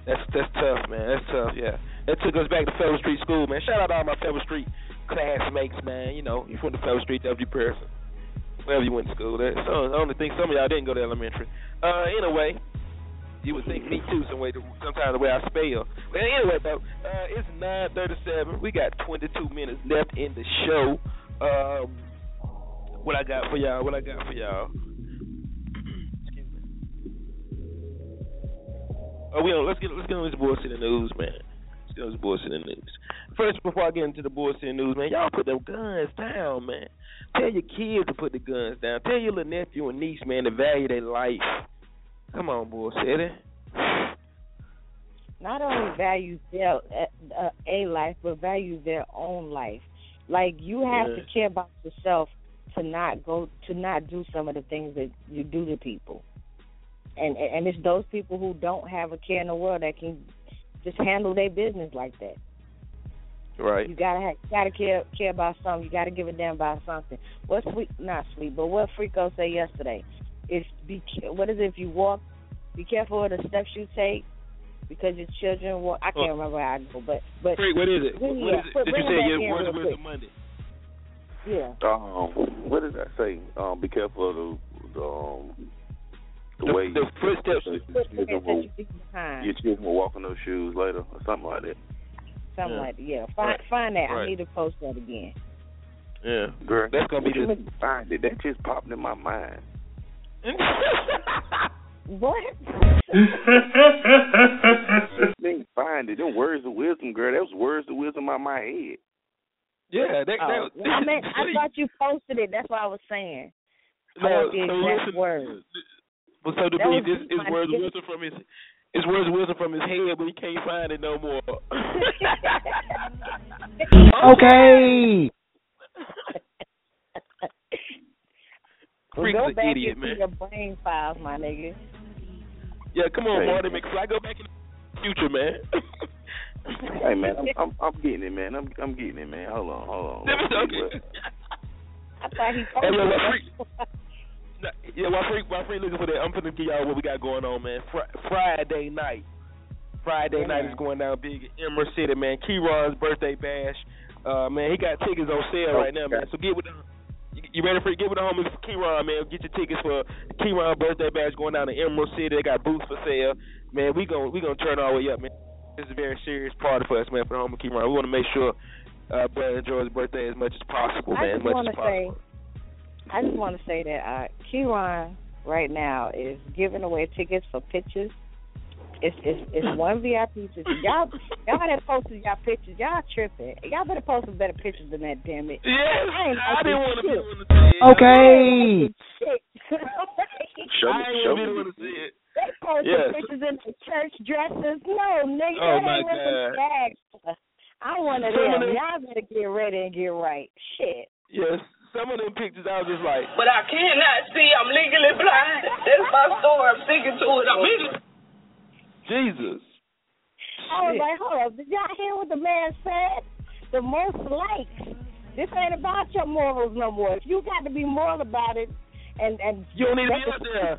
Speaker 1: That's that's tough, man. That's tough. Yeah, that took us back to Fellow Street School, man. Shout out to all my Fellow Street classmates, man. You know, you from the Fellow Street, W. Pearson, wherever you went to school. That so I only think some of y'all didn't go to elementary. Uh, anyway, you would think me too. Some way, sometimes the way I spell. But anyway, though, uh, it's nine thirty-seven. We got twenty-two minutes left in the show. Um, what I got for y'all? What I got for y'all? Oh, we let's get let's get on this bullshit in the news, man. Let's get on this bullshit in the news. First, before I get into the bullshit news, man, y'all put them guns down, man. Tell your kids to put the guns down. Tell your little nephew and niece, man, to value their life. Come on, bullshit.
Speaker 6: Not only value their uh, uh, a life, but value their own life. Like you have
Speaker 1: Yeah.
Speaker 6: to care about yourself to not go to not do some of the things that you do to people. And and it's those people who don't have a care in the world that can just handle their business like that.
Speaker 1: Right.
Speaker 6: You gotta have, gotta care care about something. You gotta give a damn about something. What sweet not sweet, but what Frico said yesterday is be what is it if you walk be careful of the steps you take because your children walk I can't
Speaker 1: Oh.
Speaker 6: remember how I go, but but
Speaker 1: Freak, what is it?
Speaker 6: Bring-
Speaker 1: What
Speaker 6: yeah,
Speaker 1: is it?
Speaker 6: put-
Speaker 1: Did you
Speaker 6: it
Speaker 1: say
Speaker 6: back
Speaker 1: your words with
Speaker 6: quick.
Speaker 1: the Monday?
Speaker 6: Yeah.
Speaker 14: Um, what did I say? Um, be careful of the, the um the,
Speaker 1: The-
Speaker 14: way
Speaker 1: the
Speaker 14: you,
Speaker 1: footsteps-
Speaker 14: Your
Speaker 6: Footsteps
Speaker 14: children will,
Speaker 6: you leave behind.
Speaker 14: your children will walk in those shoes later, or something like that.
Speaker 6: Something
Speaker 1: Yeah.
Speaker 6: like that. Yeah. Find
Speaker 1: Right.
Speaker 6: find that. I need to post that again.
Speaker 1: Yeah.
Speaker 14: Girl,
Speaker 1: That's gonna be
Speaker 14: what you
Speaker 1: the-
Speaker 14: mean find it. That just popped in my mind.
Speaker 6: What?
Speaker 14: They find it. Them words of wisdom, girl. That was words of wisdom out my head.
Speaker 1: Yeah, that,
Speaker 6: Oh,
Speaker 1: that,
Speaker 6: I meant I thought you posted it. That's what I was saying. I
Speaker 1: No,
Speaker 6: want the
Speaker 1: so
Speaker 6: exact
Speaker 1: listen,
Speaker 6: words.
Speaker 1: But so to
Speaker 6: That
Speaker 1: be,
Speaker 6: was
Speaker 1: this is words of wisdom from his. It's words of wisdom from his head, but he can't find it no more.
Speaker 11: Okay.
Speaker 6: Well, go
Speaker 1: is an
Speaker 6: back
Speaker 1: idiot,
Speaker 6: into
Speaker 1: man.
Speaker 6: your brain files, my nigga.
Speaker 1: Yeah, come on,
Speaker 14: Hey.
Speaker 1: Marty McFly. Go back in the future, man.
Speaker 14: Hey man, I'm, I'm I'm getting it, man. I'm I'm getting it, man. Hold on, hold on.
Speaker 1: Let me
Speaker 14: Let's
Speaker 1: okay.
Speaker 6: I thought he
Speaker 1: Hey,
Speaker 6: posted
Speaker 1: look,
Speaker 6: it.
Speaker 1: look, Nah, Yeah, while Freak, while Freak looking for that, I'm finna give y'all what we got going on, man. Fri- Friday night. Friday
Speaker 6: Yeah.
Speaker 1: night is going down big in Emerald City, man. Keyron's birthday bash. Uh, man, he got tickets on sale right now, man. So get with the you- ready for it? Get with the homies for Keyron, man. Get your tickets for the Keyron birthday bash going down to Emerald City. They got booths for sale. Man, we gon' we gonna turn all the way up, man. This is a very serious party for us, man, for the home of Keyron. We wanna make sure uh brother enjoys his birthday as much as possible, man. As
Speaker 6: just
Speaker 1: much as possible.
Speaker 6: say, I just want to say that uh, Keyron right now is giving away tickets for pictures. It's it's it's one VIP ticket. Y'all y'all that posted y'all pictures. Y'all tripping. Y'all better post some better pictures than that. Damn it.
Speaker 1: Yes,
Speaker 6: I ain't
Speaker 1: I didn't want to be
Speaker 6: shit.
Speaker 1: the one to say it.
Speaker 11: Okay.
Speaker 6: Shit.
Speaker 14: Show
Speaker 1: I
Speaker 14: me,
Speaker 1: ain't
Speaker 14: show
Speaker 1: want to
Speaker 14: me.
Speaker 1: one to see it.
Speaker 6: They posted
Speaker 1: Yes.
Speaker 6: pictures in the church dresses. No, nigga,
Speaker 1: Oh,
Speaker 6: that
Speaker 1: my
Speaker 6: ain't what
Speaker 1: God.
Speaker 6: the. I'm one of them.
Speaker 1: them-
Speaker 6: Y'all better get ready and get right. Shit.
Speaker 1: Yes, some of them pictures I was just like,
Speaker 21: But I cannot see. I'm legally blind. That's my story. I'm sticking to it. I'm legally
Speaker 1: Jesus.
Speaker 6: I was like, hold up, did y'all hear what the man said? The most likes. This ain't about your morals no more. If you got to be moral about it, and and
Speaker 1: You don't need to be out there.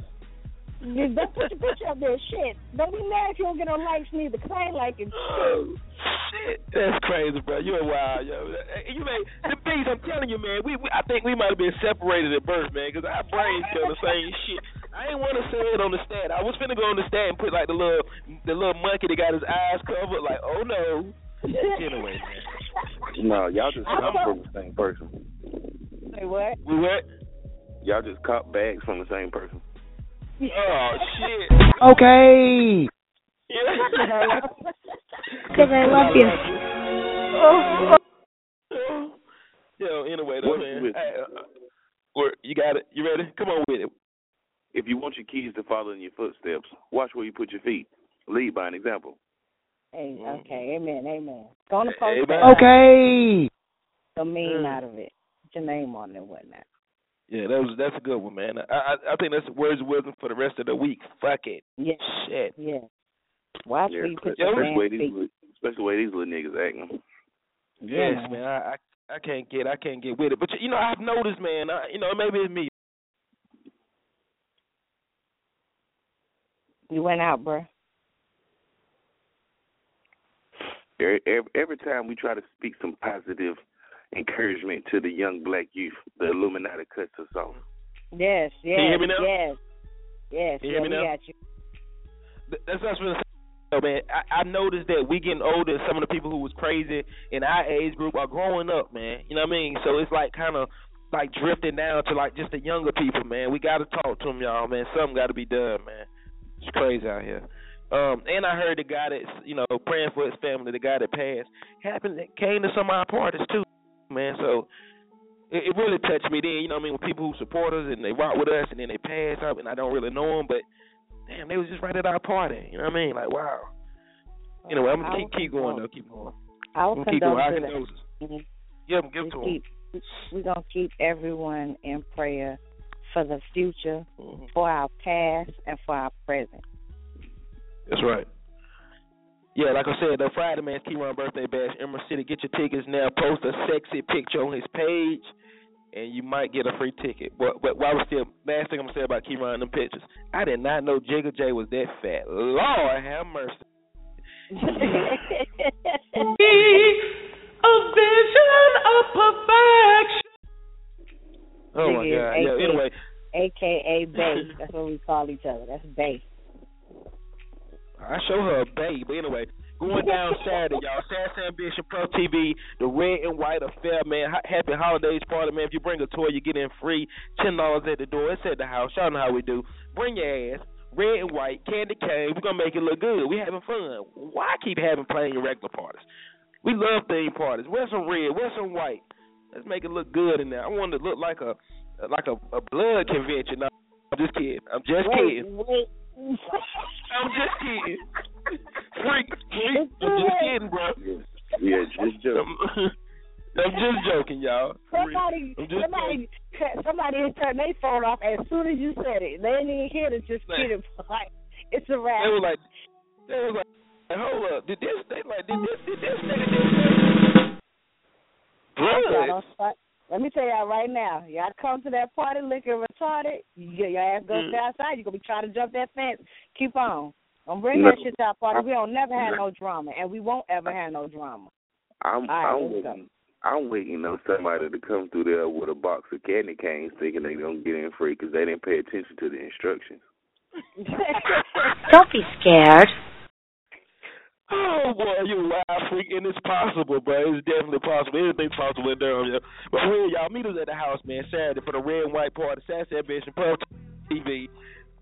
Speaker 6: Don't put your picture up there. Shit. Don't be mad if you don't get no likes neither. Cause I ain't liking shit.
Speaker 1: Shit, that's crazy, bro. You're wild, yo. You may the beast. I'm telling you, man. We, we I think we might have been separated at birth, man, because our brains feel the same shit. I didn't want to say it on the stat. I was finna go on the stat and put like the little the little monkey that got his eyes covered. Like, oh no. anyway, man.
Speaker 14: No, y'all just come from the same person.
Speaker 6: Say what?
Speaker 1: We what?
Speaker 14: Y'all just cop bags from the same person.
Speaker 1: Oh shit.
Speaker 11: Okay.
Speaker 6: Because I love you.
Speaker 1: Yo, anyway, though, man. Hey, uh, where- you got it. You ready? Come on with it.
Speaker 14: If you want your kids to follow in your footsteps, watch where you put your feet. Lead by an example.
Speaker 6: Hey, okay, amen, amen. Go on the post
Speaker 1: Amen.
Speaker 6: that.
Speaker 11: Okay.
Speaker 6: The mean
Speaker 1: Mm.
Speaker 6: out of it. Put your name on it and whatnot.
Speaker 1: Yeah, that was that's a good one, man. I I, I think that's words of wisdom for the rest of the week. Fuck it.
Speaker 6: Yeah.
Speaker 1: Shit.
Speaker 6: Yeah. Watch
Speaker 14: Yeah,
Speaker 6: where you put your
Speaker 14: especially
Speaker 6: damn
Speaker 14: way these
Speaker 6: feet.
Speaker 14: li- especially the way these little niggas acting.
Speaker 1: Yes,
Speaker 6: Yeah.
Speaker 1: man. I, I I can't get I can't get with it. But you know, I've noticed, man. I, you know, maybe it's me.
Speaker 6: You went out, bruh.
Speaker 14: Every, every, every time we try to speak some positive encouragement to the young black youth, the Illuminati cuts us off.
Speaker 6: Yes, yes,
Speaker 1: you hear me now?
Speaker 6: yes. Yes,
Speaker 1: Can you
Speaker 6: yeah,
Speaker 1: hear me now?
Speaker 6: you.
Speaker 1: That's what I was gonna say. though, man, I, I noticed that we getting older. Some of the people who was crazy in our age group are growing up, man. You know what I mean? So it's like kind of like drifting down to like just the younger people, man. We got to talk to them, y'all, man. Something got to be done, man. It's crazy out here. Um, and I heard the guy that's you know praying for his family, the guy that passed, happened came to some of our parties too, man. So it, it really touched me then. You know what I mean? With people who support us and they rock with us, and then they pass up, and I don't really know them, but damn, they was just right at our party. You know what I mean? Like wow. Anyway, I'm gonna keep keep going though. Keep going.
Speaker 6: I will
Speaker 1: I'm gonna keep going. I
Speaker 6: that. Mhm.
Speaker 1: Yeah, give
Speaker 6: We
Speaker 1: to
Speaker 6: keep, we're going to keep everyone in prayer for the future,
Speaker 1: Mhm.
Speaker 6: for our past, and for our present.
Speaker 1: That's right. Yeah, like I said, the Friday man's Keyron birthday bash, Emerald City. Get your tickets now. Post a sexy picture on his page, and you might get a free ticket. But but while we're still, last thing I'm gonna say about Keyron and them pictures, I did not know Jigga J was that fat. Lord have mercy.
Speaker 12: A vision of perfection.
Speaker 1: Oh my god. Yeah.
Speaker 6: AKA
Speaker 1: Anyway,
Speaker 6: AKA Bay. That's what we call each other. That's Bay.
Speaker 1: I show her a babe. But anyway, going down Saturday, y'all. Saturday Ambition Pro TV, the red and white affair, man. Ha- Happy holidays party, man. If you bring a toy, you get in free. Ten dollars at the door. It's at the house. Y'all know how we do. Bring your ass. Red and white, candy cane. We're gonna make it look good. We having fun. Why keep having plain regular parties? We love theme parties. Wear some red, wear some white. Let's make it look good in there. I want it to look like a like a, a blood convention. No, I'm just kidding. I'm just kidding.
Speaker 6: Wait,
Speaker 1: I'm just kidding. Freak, freak. I'm just kidding, bro.
Speaker 14: Yeah, just joke.
Speaker 1: I'm, I'm just joking, y'all.
Speaker 6: Somebody,
Speaker 1: I'm just
Speaker 6: somebody, somebody had turned their phone off as soon as you said it. They didn't even hear the just
Speaker 1: Man.
Speaker 6: kidding part. It's a wrap.
Speaker 1: They was like, they was like, hold up, did this? They like, did this? Did this nigga do this?
Speaker 6: Y'all
Speaker 1: Blood.
Speaker 6: Don't Let me tell y'all right now, y'all come to that party looking retarded, you get your ass go
Speaker 1: Mm.
Speaker 6: stay outside, you're gonna be trying to jump that fence. Keep on. Don't bring
Speaker 14: No.
Speaker 6: that shit to our party. We don't never have no drama and we won't ever have no drama.
Speaker 14: I'm
Speaker 6: All right,
Speaker 14: I'm waiting. I'm waiting on somebody to come through there with a box of candy canes, thinking they're gonna get in free because they didn't pay attention to the instructions.
Speaker 20: Don't be scared.
Speaker 1: Oh boy, you wild freak, and it's possible, bro. It's definitely possible. Anything's possible in Durham, yeah. But real, y'all meet us at the house, man, Saturday for the red and white party, Saturday Ambition Pro TV.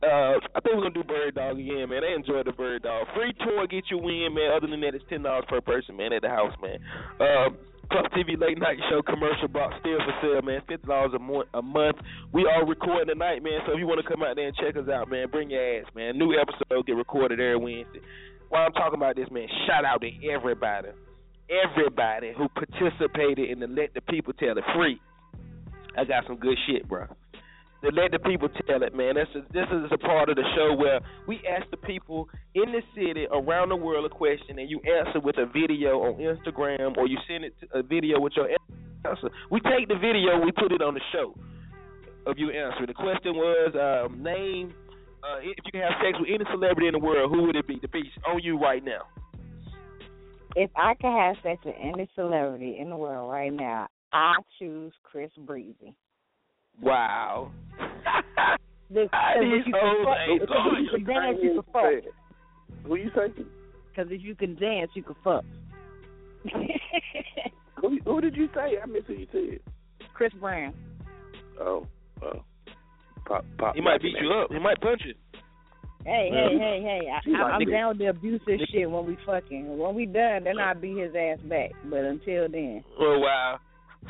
Speaker 1: Uh, I think we're gonna do Bird Dog again, man. I enjoy the Bird Dog. Free tour, get you in, man. Other than that, it's ten dollars per person, man, at the house, man. Um, Puff TV late night show commercial box still for sale, man. Fifty dollars a mo- a month. We are recording tonight, man. So if you want to come out there and check us out, man, bring your ass, man. New episode get recorded every Wednesday. While I'm talking about this, man, shout out to everybody, everybody who participated in the Let the People Tell It free. I got some good shit, bro. The Let the People Tell It, man. This is this is a part of the show where we ask the people in the city around the world a question, and you answer with a video on Instagram, or you send it to a video with your answer. We take the video, we put it on the show of you answering. The question was um, name uh, if you can have sex with any celebrity in the world, who would it be? The piece on you right now.
Speaker 6: If I could have sex with any celebrity in the world right now, I choose Chris Breezy.
Speaker 1: Wow.
Speaker 6: Because if you can fuck, because you can dance, you can fuck.
Speaker 14: Who you say?
Speaker 6: Because if you can dance, you can fuck.
Speaker 14: Who, who did you say? I missed who you said.
Speaker 6: Chris Brown.
Speaker 14: Oh, oh. Pop, pop.
Speaker 1: He might beat you up. He might punch you.
Speaker 6: Hey,
Speaker 1: Yeah.
Speaker 6: hey, hey, hey! I, I,
Speaker 1: like
Speaker 6: I'm down with the abusive shit when we fucking. When we done, then I'll beat his ass back. But until then,
Speaker 1: Oh wow.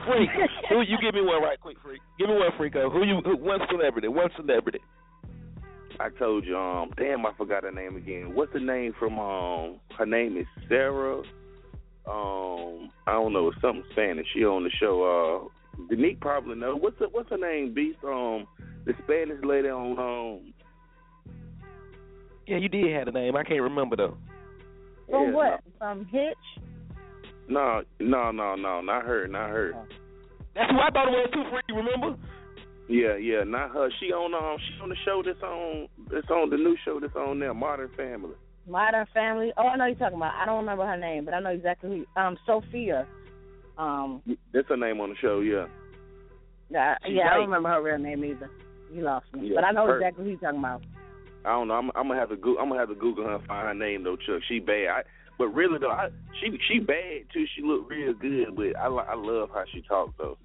Speaker 1: Freak. who you give me one right quick, freak. Give me one freako. Who you who, one celebrity, one celebrity.
Speaker 14: I told you, um, damn, I forgot her name again. What's the name from, um, her name is Sarah, um, I don't know, it's something Spanish. She on the show, uh, Denique probably know. What's the, what's her name, Beast? Um, the Spanish lady on, um,
Speaker 1: Yeah, you did have a name. I can't remember though.
Speaker 6: from
Speaker 14: Yeah,
Speaker 6: what? From Hitch?
Speaker 14: no, no, no, no, not her, not her.
Speaker 1: That's who I thought it was too, freak. You remember?
Speaker 14: Yeah, yeah, not her. She on, um, she on the show that's on, it's on the new show that's on there, Modern Family.
Speaker 6: Modern Family. Oh, I know you're talking about. I don't remember her name, but I know exactly who. Um, Sophia. Um,
Speaker 14: That's her name on the show, yeah.
Speaker 6: yeah, yeah, I don't remember her real name either. You lost me,
Speaker 14: Yeah,
Speaker 6: but I know
Speaker 14: her-
Speaker 6: exactly who you're talking about.
Speaker 14: I don't know. I'm, I'm gonna have to go. I'm gonna have to Google her and find her name though, Chuck. She bad. I, but really though, I, she she bad too. She look real good, but I I love how she talk though.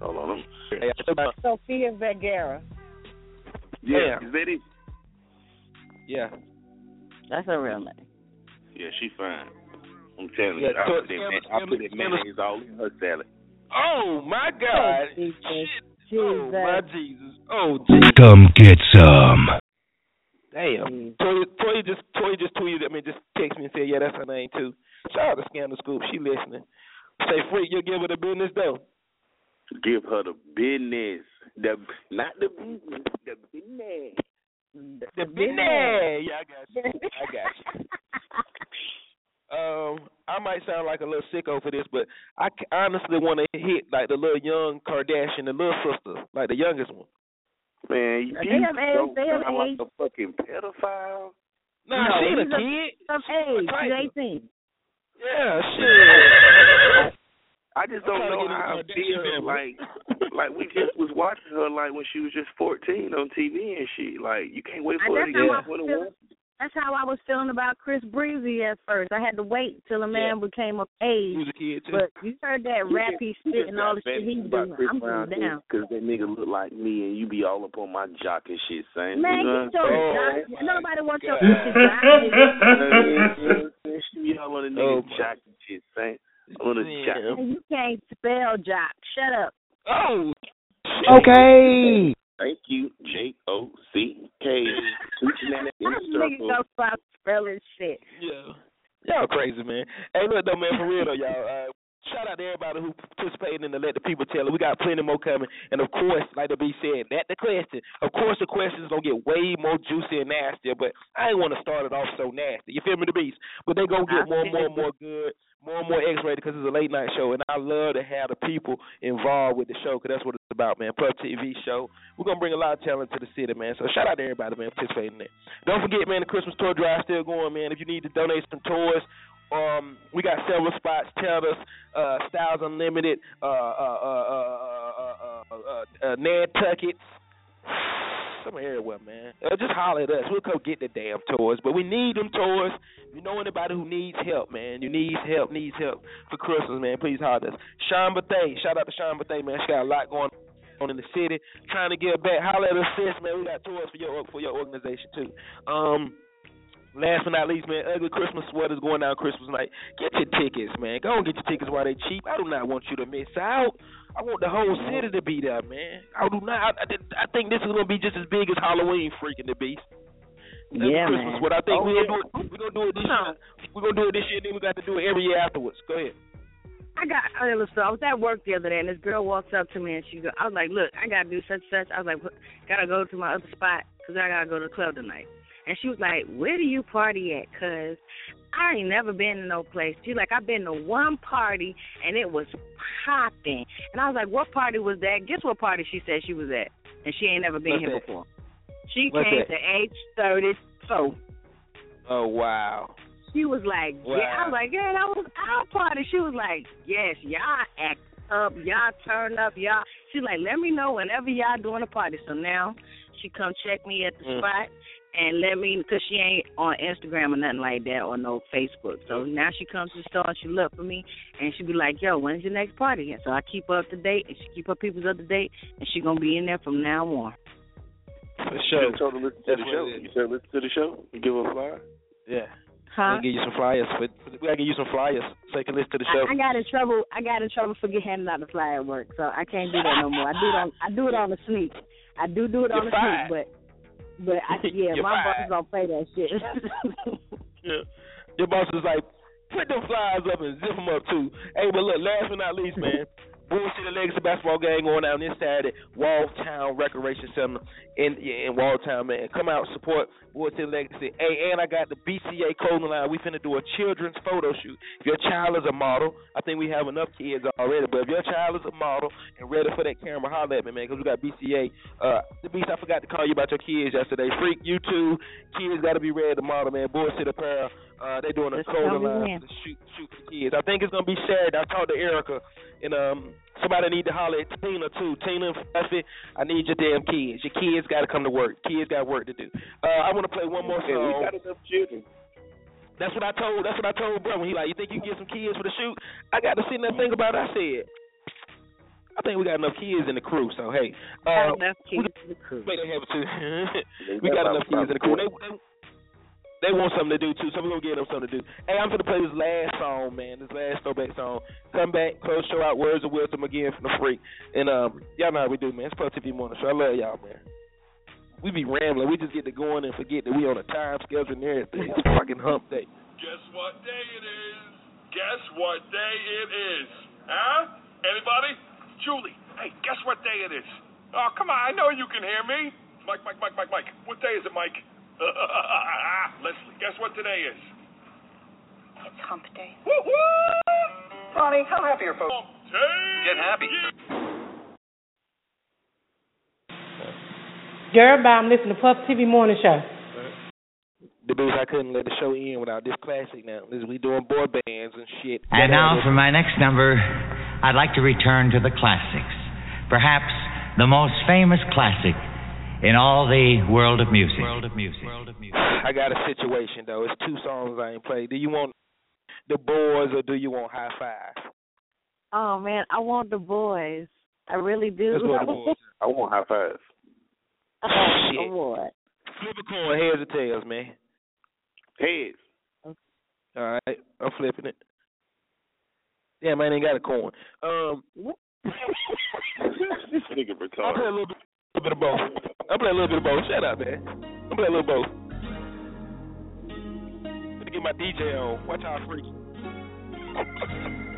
Speaker 14: Hold on. I'm,
Speaker 6: Sofia Vergara.
Speaker 14: yeah, is that it?
Speaker 1: Yeah.
Speaker 6: That's her real name.
Speaker 14: Yeah, she fine. I'm telling
Speaker 1: Yeah,
Speaker 14: you, I
Speaker 1: so-
Speaker 14: put that man- I put that mayonnaise all in her salad.
Speaker 1: Oh my God.
Speaker 6: Jesus.
Speaker 1: Oh my
Speaker 6: Jesus.
Speaker 1: Jesus. Oh Jesus.
Speaker 5: Come get some.
Speaker 1: Damn. Mm. Toya, Toya just Toya just tweeted at me, just text me and said, yeah, that's her name too. Shout out to Scandal Scoop. She listening. Say, freak, you'll give her the business though.
Speaker 14: Give her the business, the not the business, the business.
Speaker 1: The business. Yeah, I got you. I got you. Um, I might sound like a little sicko for this, but I honestly want to hit like the little young Kardashian, the little sister, like the youngest one.
Speaker 14: Man, you
Speaker 6: They have age, they have
Speaker 14: sound like
Speaker 6: age.
Speaker 14: a fucking pedophile.
Speaker 1: Nah,
Speaker 6: No,
Speaker 1: she ain't a
Speaker 6: he's a-
Speaker 1: kid.
Speaker 6: Of age, she's 18.
Speaker 1: Yeah, shit.
Speaker 14: I just don't know how I
Speaker 1: into Kardashian
Speaker 14: feel
Speaker 1: family.
Speaker 14: like like we just was watching her like when she was just fourteen on TV and she Like you can't wait
Speaker 6: I-
Speaker 14: for her to
Speaker 6: that's how I
Speaker 14: get twenty
Speaker 6: feel-
Speaker 14: one.
Speaker 6: That's how I was feeling about Chris Breezy at first. I had to wait till a man became of age.
Speaker 1: He was a kid too.
Speaker 6: But you heard that rap he spit and all the shit he do. I'm
Speaker 14: Brown
Speaker 6: going down.
Speaker 14: because that nigga look like me and you be all up on my jock and shit, saying.
Speaker 6: Man,
Speaker 14: you know
Speaker 6: get your
Speaker 14: what
Speaker 6: jock.
Speaker 14: Oh,
Speaker 6: Nobody wants your
Speaker 14: God.
Speaker 6: pussy jock.
Speaker 14: She be all on the
Speaker 1: Oh,
Speaker 14: nigga jock and shit, saying. On the jock.
Speaker 6: And you can't spell jock. Shut up.
Speaker 1: Oh.
Speaker 11: Okay.
Speaker 14: Thank you, J O C K. Teaching that in the
Speaker 6: Niggas
Speaker 14: circle.
Speaker 6: don't stop spelling shit.
Speaker 1: Yeah. Y'all crazy, man. Hey, look though, man, for real though, y'all. Uh, shout out to everybody who participated in the Let the People Tell It. We got plenty more coming, and of course, like the B said, that the question. Of course, the questions gonna get way more juicy and nastier, but I ain't want to start it off so nasty. You feel me, the beast? But they gonna get
Speaker 6: I
Speaker 1: more and more and more good, more and more X-rated because it's a late night show, and I love to have the people involved with the show because that's what it's about, man. Puff TV show. We're gonna bring a lot of talent to the city, man. So shout out to everybody, man, participating in it. Don't forget, man, the Christmas tour drive still going, man. If you need to donate some toys, um, we got several spots. Tell us, uh, Styles Unlimited, uh, uh, Nantucket. Some everywhere, man. just holler at us. We'll come get the damn tours. But we need them tours. You know anybody who needs help, man. You needs help, needs help for Christmas, man. Please holler at us. Sean Bethay. Shout out to Sean Bethay, man. She got a lot going on in the city, trying to give back. Holler at us, sis, man. We got tours for your for your organization too. Um, Last but not least, man, ugly Christmas sweaters going down Christmas night. Get your tickets, man. Go and get your tickets while they're cheap. I do not want you to miss out. I want the whole city to be there, man. I do not. I, I, I think this is gonna be just as big as Halloween, freaking the beast. Ugly
Speaker 6: Yeah,
Speaker 1: Christmas
Speaker 6: man.
Speaker 1: sweater. I think
Speaker 6: Oh,
Speaker 1: we're
Speaker 6: yeah.
Speaker 1: gonna do it. We're gonna do it this year. We're gonna do it this year. And then we got to do it every year afterwards. Go ahead.
Speaker 6: I got I listen, I was at work the other day and this girl walks up to me and she go I was like, "Look, I got to do such such." I was like, "What- "Got to go to my other spot cuz I got to go to the club tonight." And she was like, "Where do you party at?" Cuz I ain't never been to no place. She like, "I've been to one party and it was popping." And I was like, "What party was that?" Guess what party she said she was at? And she ain't never been
Speaker 1: What's
Speaker 6: here
Speaker 1: that?
Speaker 6: before. She
Speaker 1: What's
Speaker 6: came
Speaker 1: that?
Speaker 6: to H34.
Speaker 1: Oh wow.
Speaker 6: She was like, yeah. I was like, yeah, that was our party. She was like, yes, y'all act up, y'all turn up, y'all. She's like, let me know whenever y'all doing a party. So now she come check me at the
Speaker 1: Mm.
Speaker 6: spot and let me, because she ain't on Instagram or nothing like that or no Facebook. So now she comes to the store and she look for me and she be like, yo, when's your next party? And so I keep her up to date and she keep her peoples up to date and she gonna be in there from now on.
Speaker 1: For
Speaker 14: You
Speaker 1: sure.
Speaker 14: just told her to listen to
Speaker 1: That's
Speaker 14: the
Speaker 1: what
Speaker 14: show.
Speaker 1: it is.
Speaker 14: You said listen to the show. You give her a flyer.
Speaker 1: Yeah.
Speaker 6: Huh?
Speaker 1: We give you some flyers. For, we gotta give you some flyers so you can listen to the show.
Speaker 6: I, I got in trouble. I got in trouble for get handing out the flyer at work, so I can't do that no more. I do it on. I do it on the sneak. I do do it on
Speaker 1: You're
Speaker 6: the
Speaker 1: fired.
Speaker 6: sneak, but but I, yeah, my boss don't play that shit.
Speaker 1: Yeah. Your boss is like, put them flies up and zip them up too. Hey, but look, last but not least, man. Bull City of Legacy basketball game going down this Saturday, Walltown Recreation Center in in Walltown, man. Come out, support Bull City Legacy. Hey, and I got the BCA clothing line. We finna do a children's photo shoot. If your child is a model, I think we have enough kids already. But if your child is a model and ready for that camera, holler at me, man, because we got BCA. Uh, the beast, I forgot to call you about your kids yesterday. Freak, you too. Kids got to be ready to model, man. Bull City Apparel. Uh, they doing a
Speaker 6: Let's
Speaker 1: clothing line to shoot shoot for kids. I think it's gonna be shared. I talked to Erica and um somebody need to holler at Tina too. Tina and Fluffy, I need your damn kids. Your kids got to come to work. Kids got work to do. Uh, I want to play one more
Speaker 14: Yeah,
Speaker 1: song.
Speaker 14: we got enough children.
Speaker 1: That's what I told. That's what I told bro. When he like, you think you can get some kids for the shoot? I got to sit there and think about it. I said, I think we got enough kids in the crew. So hey, uh,
Speaker 6: enough kids in the crew.
Speaker 1: Wait, they have too. we
Speaker 14: got
Speaker 1: got enough kids in the crew. They, they, they want something to do too, so we're gonna give them something to do. Hey, I'm gonna play this last song, man. This last throwback song. Come back, close show out, words of wisdom again from the freak. And um, y'all know how we do, man. It's Pro TV morning show. I love y'all, man. We be rambling. We just get to going and forget that we on a time schedule and everything. It's fucking hump day.
Speaker 3: Guess what day it is? Guess what day it is? Huh? Anybody? Julie, hey, guess what day it is? Oh, come on, I know you can hear me. Mike, Mike, Mike, Mike, Mike. What day is it, Mike? Leslie, guess what today is?
Speaker 4: It's hump day.
Speaker 3: Woo woo!
Speaker 22: Ronnie, how happy are folks?
Speaker 3: Get
Speaker 22: happy.
Speaker 10: Girl, bye. I'm listening to Puff TV Morning Show.
Speaker 1: The booth, I couldn't let the show end without this classic now. This we doing boy bands and shit.
Speaker 7: And now for my next number, I'd like to return to the classics. Perhaps the most famous classic in all the world of music. World of music.
Speaker 1: I got a situation though. It's two songs I ain't played. Do you want the boys or do you want Hi-Five?
Speaker 6: oh man, I want the boys. I really do.
Speaker 1: Let's go the boys.
Speaker 14: I want Hi-Five.
Speaker 6: oh,
Speaker 1: Shit.
Speaker 6: Lord.
Speaker 1: Flip a coin, heads or tails, man.
Speaker 14: Heads.
Speaker 1: All right, I'm flipping it. Yeah, man, ain't got a coin. Um,
Speaker 14: this nigga
Speaker 1: I play a
Speaker 14: retarded.
Speaker 1: little bit, little bit of both. I play a little bit of both. Shut up, man. I play a little both. Me get my DJ on. Watch how I freak.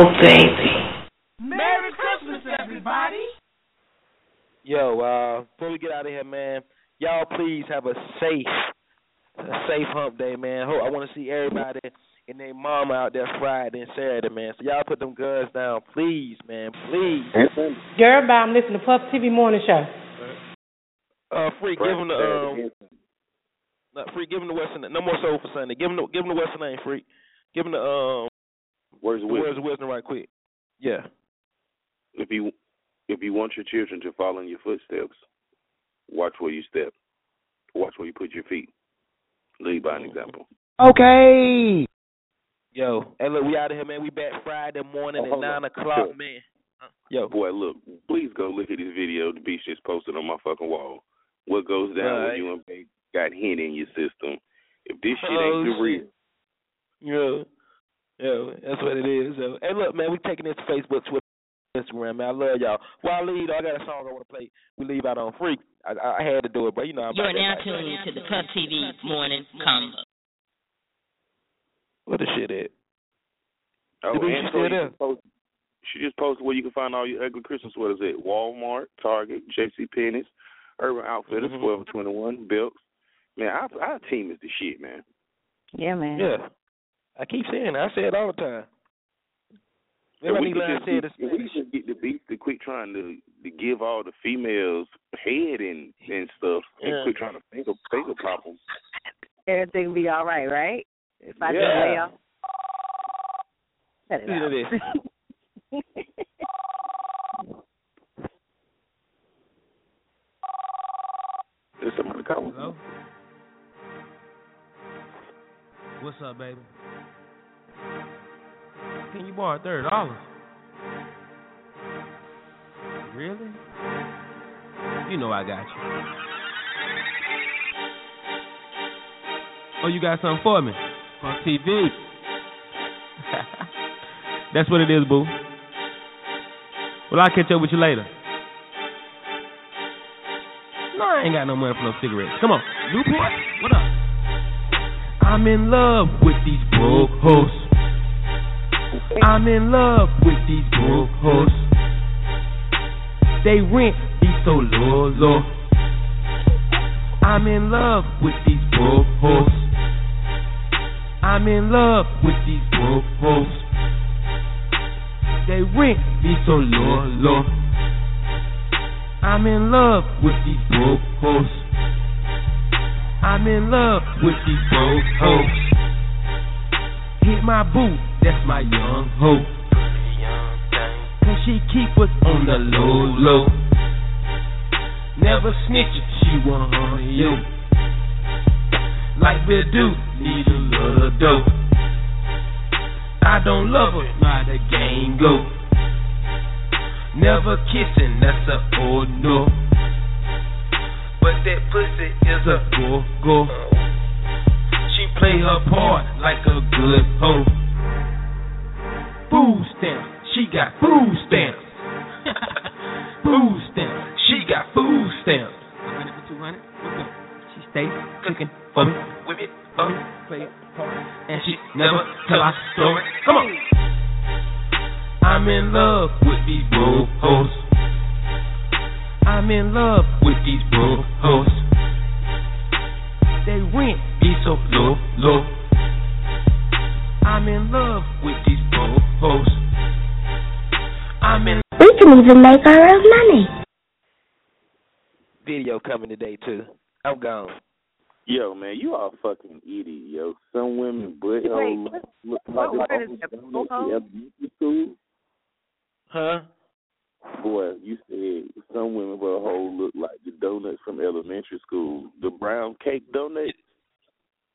Speaker 20: Oh, baby.
Speaker 15: Merry Christmas, everybody.
Speaker 1: Yo, uh, before we get out of here, man, y'all please have a safe, a safe hump day, man. Hope I want to see everybody and their mama out there Friday and Saturday, man. So y'all put them guns down, please, man, please.
Speaker 10: Girl, bye. I'm listening to Puff TV Morning Show.
Speaker 1: Uh, free, give them the um, not free, give them the Western. No more soul for Sunday. Give them the, give them the Western name, free. Give them the um,
Speaker 14: Words of
Speaker 1: the words
Speaker 14: wisdom.
Speaker 1: of wisdom, right quick. Yeah.
Speaker 14: If you if you want your children to follow in your footsteps, watch where you step. Watch where you put your feet. Lead by an mm-hmm. example.
Speaker 23: Okay.
Speaker 1: Yo, hey, look, we out of here, man. We back Friday morning
Speaker 14: Oh,
Speaker 1: at nine
Speaker 14: on.
Speaker 1: o'clock,
Speaker 14: Sure.
Speaker 1: man. Yo,
Speaker 14: boy, look, please go look at this video the beach just posted on my fucking wall. What goes down when you and Babe got hen in your system? If this shit
Speaker 1: Oh,
Speaker 14: ain't the real,
Speaker 1: shit. Yo, yo, that's what it is. So, hey, look, man, we taking this to Facebook, Twitter, Instagram, man. I love y'all. While I leave, I got a song I want to play. We leave out on free. I, I had to do it, but you know, I'm
Speaker 24: You're now
Speaker 1: life,
Speaker 24: tuning
Speaker 1: man.
Speaker 24: into the Puff TV Morning Convo.
Speaker 1: What the shit at?
Speaker 14: oh,
Speaker 1: The
Speaker 14: and
Speaker 1: still
Speaker 14: so you
Speaker 1: there?
Speaker 14: post, she just posted where you can find all your ugly Christmas sweaters at Walmart, Target, J.C. Penney's, Urban Outfitters,
Speaker 1: Mhm.
Speaker 14: Forever Twenty One, Belks. Man, our, our team is the shit, man.
Speaker 6: Yeah, man.
Speaker 1: Yeah. I keep saying it. I say it all the time.
Speaker 14: If
Speaker 1: Everybody
Speaker 14: could
Speaker 1: line
Speaker 14: just
Speaker 1: said
Speaker 14: get,
Speaker 1: it.
Speaker 14: if we could just get the beef to quit trying to to give all the females head and and stuff, and
Speaker 6: Yeah.
Speaker 14: quit trying to finger finger pop them.
Speaker 6: Everything will be all right, right? If I just
Speaker 14: Yeah.
Speaker 6: lay off. Cut it
Speaker 1: Listen to
Speaker 6: out.
Speaker 14: There's somebody calling.
Speaker 25: Hello? What's up, baby? Can you borrow thirty dollars? Really? You know I got you. Oh, you got something for me? On TV. That's what it is, boo. Well, I'll catch up with you later. No, I ain't got no money for no cigarettes. Come on, Newport, what up? I'm in love with these broke hoes. I'm in love with these broke hoes. They rent be so low, low. I'm in love with these broke hoes. I'm in love with these broke hoes. They rent be so low, low. I'm in love with these broke hoes. I'm in love with these broke hoes. Hit my boo, that's my young hoe. Cause she keep us on the low, low. Never snitches, she want you. Like we do, need a little dope. I don't love her, not the game go. Never kissing, that's a oh no. But that pussy is a go go. She play her part like a good hoe. Food stamps, she got food stamps. food stamps, she got food stamps. 100 for 200, She stays cooking for me, with it, for me, play and she never tell our story. Come on. I'm in love with these broke hoes. I'm in love with these broke hoes. They rent be so low, low. I'm in love with these broke hoes. I'm in
Speaker 22: We can even make our own money.
Speaker 1: Video coming today too. I'm gone.
Speaker 14: Yo, man, you are a fucking idiot, yo. Some women butt
Speaker 6: Wait,
Speaker 14: hole
Speaker 6: what-
Speaker 14: look
Speaker 6: what
Speaker 14: like
Speaker 6: word
Speaker 14: they
Speaker 6: is that?
Speaker 14: almost
Speaker 6: Butt hole?
Speaker 14: in elementary school.
Speaker 1: Huh?
Speaker 14: Boy, you said some women butt hole look like the donuts from elementary school. The brown cake donuts.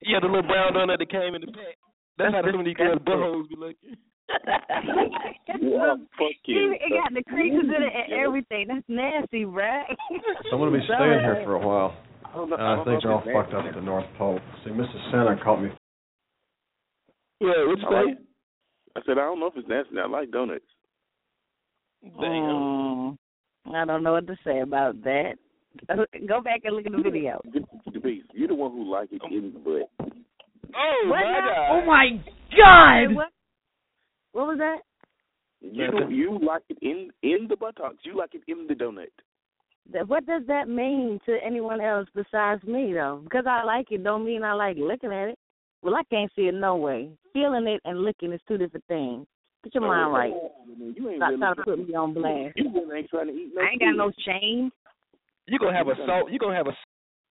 Speaker 1: Yeah, the little brown donut that came in the pack. That's how some of these girls' buttholes be looking.
Speaker 14: You are fucking.
Speaker 6: It got the creases in it and everything. That's nasty, right?
Speaker 26: So I'm going to be staying here for a while.
Speaker 14: I
Speaker 26: And
Speaker 14: I
Speaker 26: I think
Speaker 14: know
Speaker 26: you're all fucked up at the North Pole. See, Mrs. Santa caught me.
Speaker 1: Yeah, what you
Speaker 14: I
Speaker 1: say?
Speaker 14: like- I said I don't know if it's nasty. I like donuts.
Speaker 6: Mm, I don't know what to say about that. Go back and look at the video.
Speaker 14: You're the one who like it in the butt.
Speaker 1: Oh
Speaker 6: What
Speaker 1: my god.
Speaker 6: Oh my God! What? What was that?
Speaker 14: You you like it in in the buttocks. You like it in the donut.
Speaker 6: What does that mean to anyone else besides me, though? Because I like it, don't mean I like looking at it. Well, I can't see it no way. Feeling it and looking is two different things. Put your mind oh, right.
Speaker 14: You ain't
Speaker 6: Stop
Speaker 14: really,
Speaker 6: trying to put me on blast.
Speaker 14: You really ain't trying to eat no
Speaker 6: I ain't got
Speaker 14: food.
Speaker 6: no shame.
Speaker 1: You gonna have a salt. You gonna have a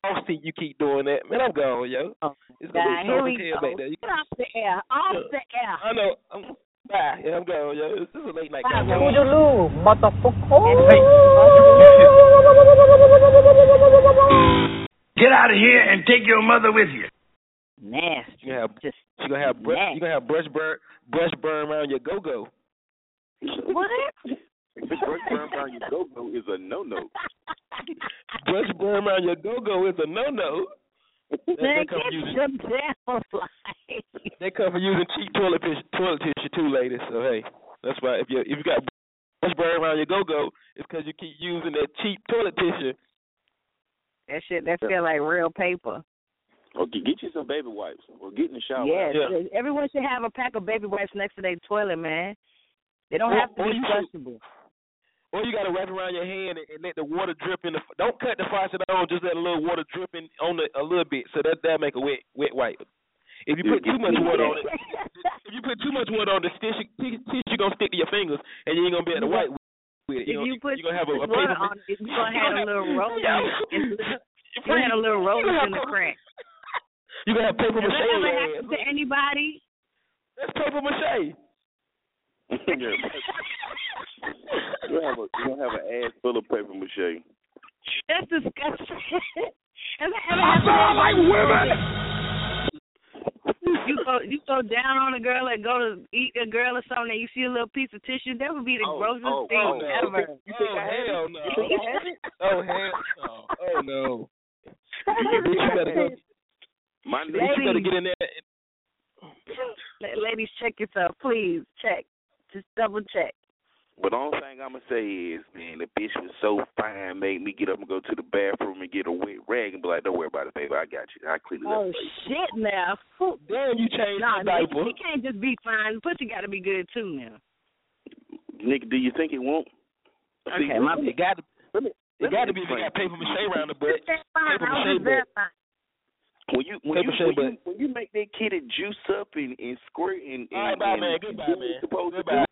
Speaker 1: soft see You keep doing that, man. I'm gone, yo. Oh, it's gonna
Speaker 6: God,
Speaker 1: be
Speaker 6: here
Speaker 1: soft
Speaker 6: we go.
Speaker 1: back there. You-
Speaker 6: Get off the air. Off the air.
Speaker 1: I know. I'm, bye. Yeah, I'm gone, yo. This is a late night
Speaker 6: Bye,
Speaker 1: conversation.
Speaker 6: Toodaloo,
Speaker 15: Get out of here and take your mother with you.
Speaker 6: Nasty.
Speaker 1: You gonna have just you gonna have brush, you gonna have brush burn brush burn around your go go.
Speaker 6: What?
Speaker 14: The brush burn around your go-go is a no-no.
Speaker 1: brush burn around your go go is a no no.
Speaker 6: Man,
Speaker 1: they come
Speaker 6: get
Speaker 1: using
Speaker 6: your damn
Speaker 1: they come for using cheap toilet tissue toilet tissue too, ladies. So hey, that's why if you if you got brush burn around your go go, it's because you keep using that cheap toilet tissue.
Speaker 6: That shit, that feel like real paper.
Speaker 14: Or get, get you some baby wipes, or get in the shower.
Speaker 6: Yes, everyone should have a pack of baby wipes next to their toilet, man. They don't
Speaker 1: Or-
Speaker 6: have to
Speaker 1: or
Speaker 6: be
Speaker 1: you should-
Speaker 6: flushable.
Speaker 1: Or you gotta wrap it around your hand and, and let the water drip in the. Don't cut the faucet on. Just let a little water drip in on the a little bit, so that that make a wet wet wipe. If you put too much water on it, if you put too much water on the tissue, tissue gonna stick to your fingers, and you ain't gonna be able to wipe with it.
Speaker 6: If
Speaker 1: You,
Speaker 6: you put
Speaker 1: you gonna have a, a
Speaker 6: water on it, you're gonna have a little roll.
Speaker 1: Yeah.
Speaker 6: You gonna have a little roll in the crack.
Speaker 1: You gonna have paper
Speaker 6: Has
Speaker 1: mache
Speaker 6: that
Speaker 1: on
Speaker 6: ever
Speaker 1: your
Speaker 6: happened to anybody?
Speaker 1: That's paper mache.
Speaker 14: Yeah. you have a you have an ass full of paper mache.
Speaker 6: That's disgusting. Has that ever
Speaker 15: I
Speaker 6: happened?
Speaker 15: saw
Speaker 6: to
Speaker 15: like women.
Speaker 6: You go you go down on a girl and go to eat a girl or something and you see a little piece of tissue, that would be the
Speaker 1: Oh,
Speaker 6: grossest
Speaker 1: oh,
Speaker 6: thing
Speaker 1: oh, no.
Speaker 6: ever.
Speaker 1: You think I oh, hell no.
Speaker 6: You think I have it?
Speaker 1: Oh hell no. Oh no. Bitch, you better go.
Speaker 14: My
Speaker 1: Bitch, you better get in there. and-
Speaker 6: Ladies, check yourself, please. Check. Just double check.
Speaker 14: But the only thing I'ma say is, man, the bitch was so fine, made me get up and go to the bathroom and get a wet rag and be like, "Don't worry about it, baby. I got you. I clean it
Speaker 6: Oh
Speaker 14: up." for you."
Speaker 6: shit! Now,
Speaker 1: damn, you changed
Speaker 6: nah,
Speaker 1: the diaper.
Speaker 6: He can't just be fine. Pussy got to be good too now.
Speaker 14: Nick, do you think it won't?
Speaker 6: Okay, my
Speaker 1: It got to.
Speaker 14: Let me.
Speaker 1: It got to be if you got paper mache around the butt. Paper
Speaker 6: I was
Speaker 1: mache
Speaker 6: just that
Speaker 1: butt.
Speaker 6: fine.
Speaker 14: When you when you, when you when you make that kitty juice up and, and squirt and, and,
Speaker 1: All right, bye,
Speaker 14: and
Speaker 1: man. Goodbye, man. Goodbye.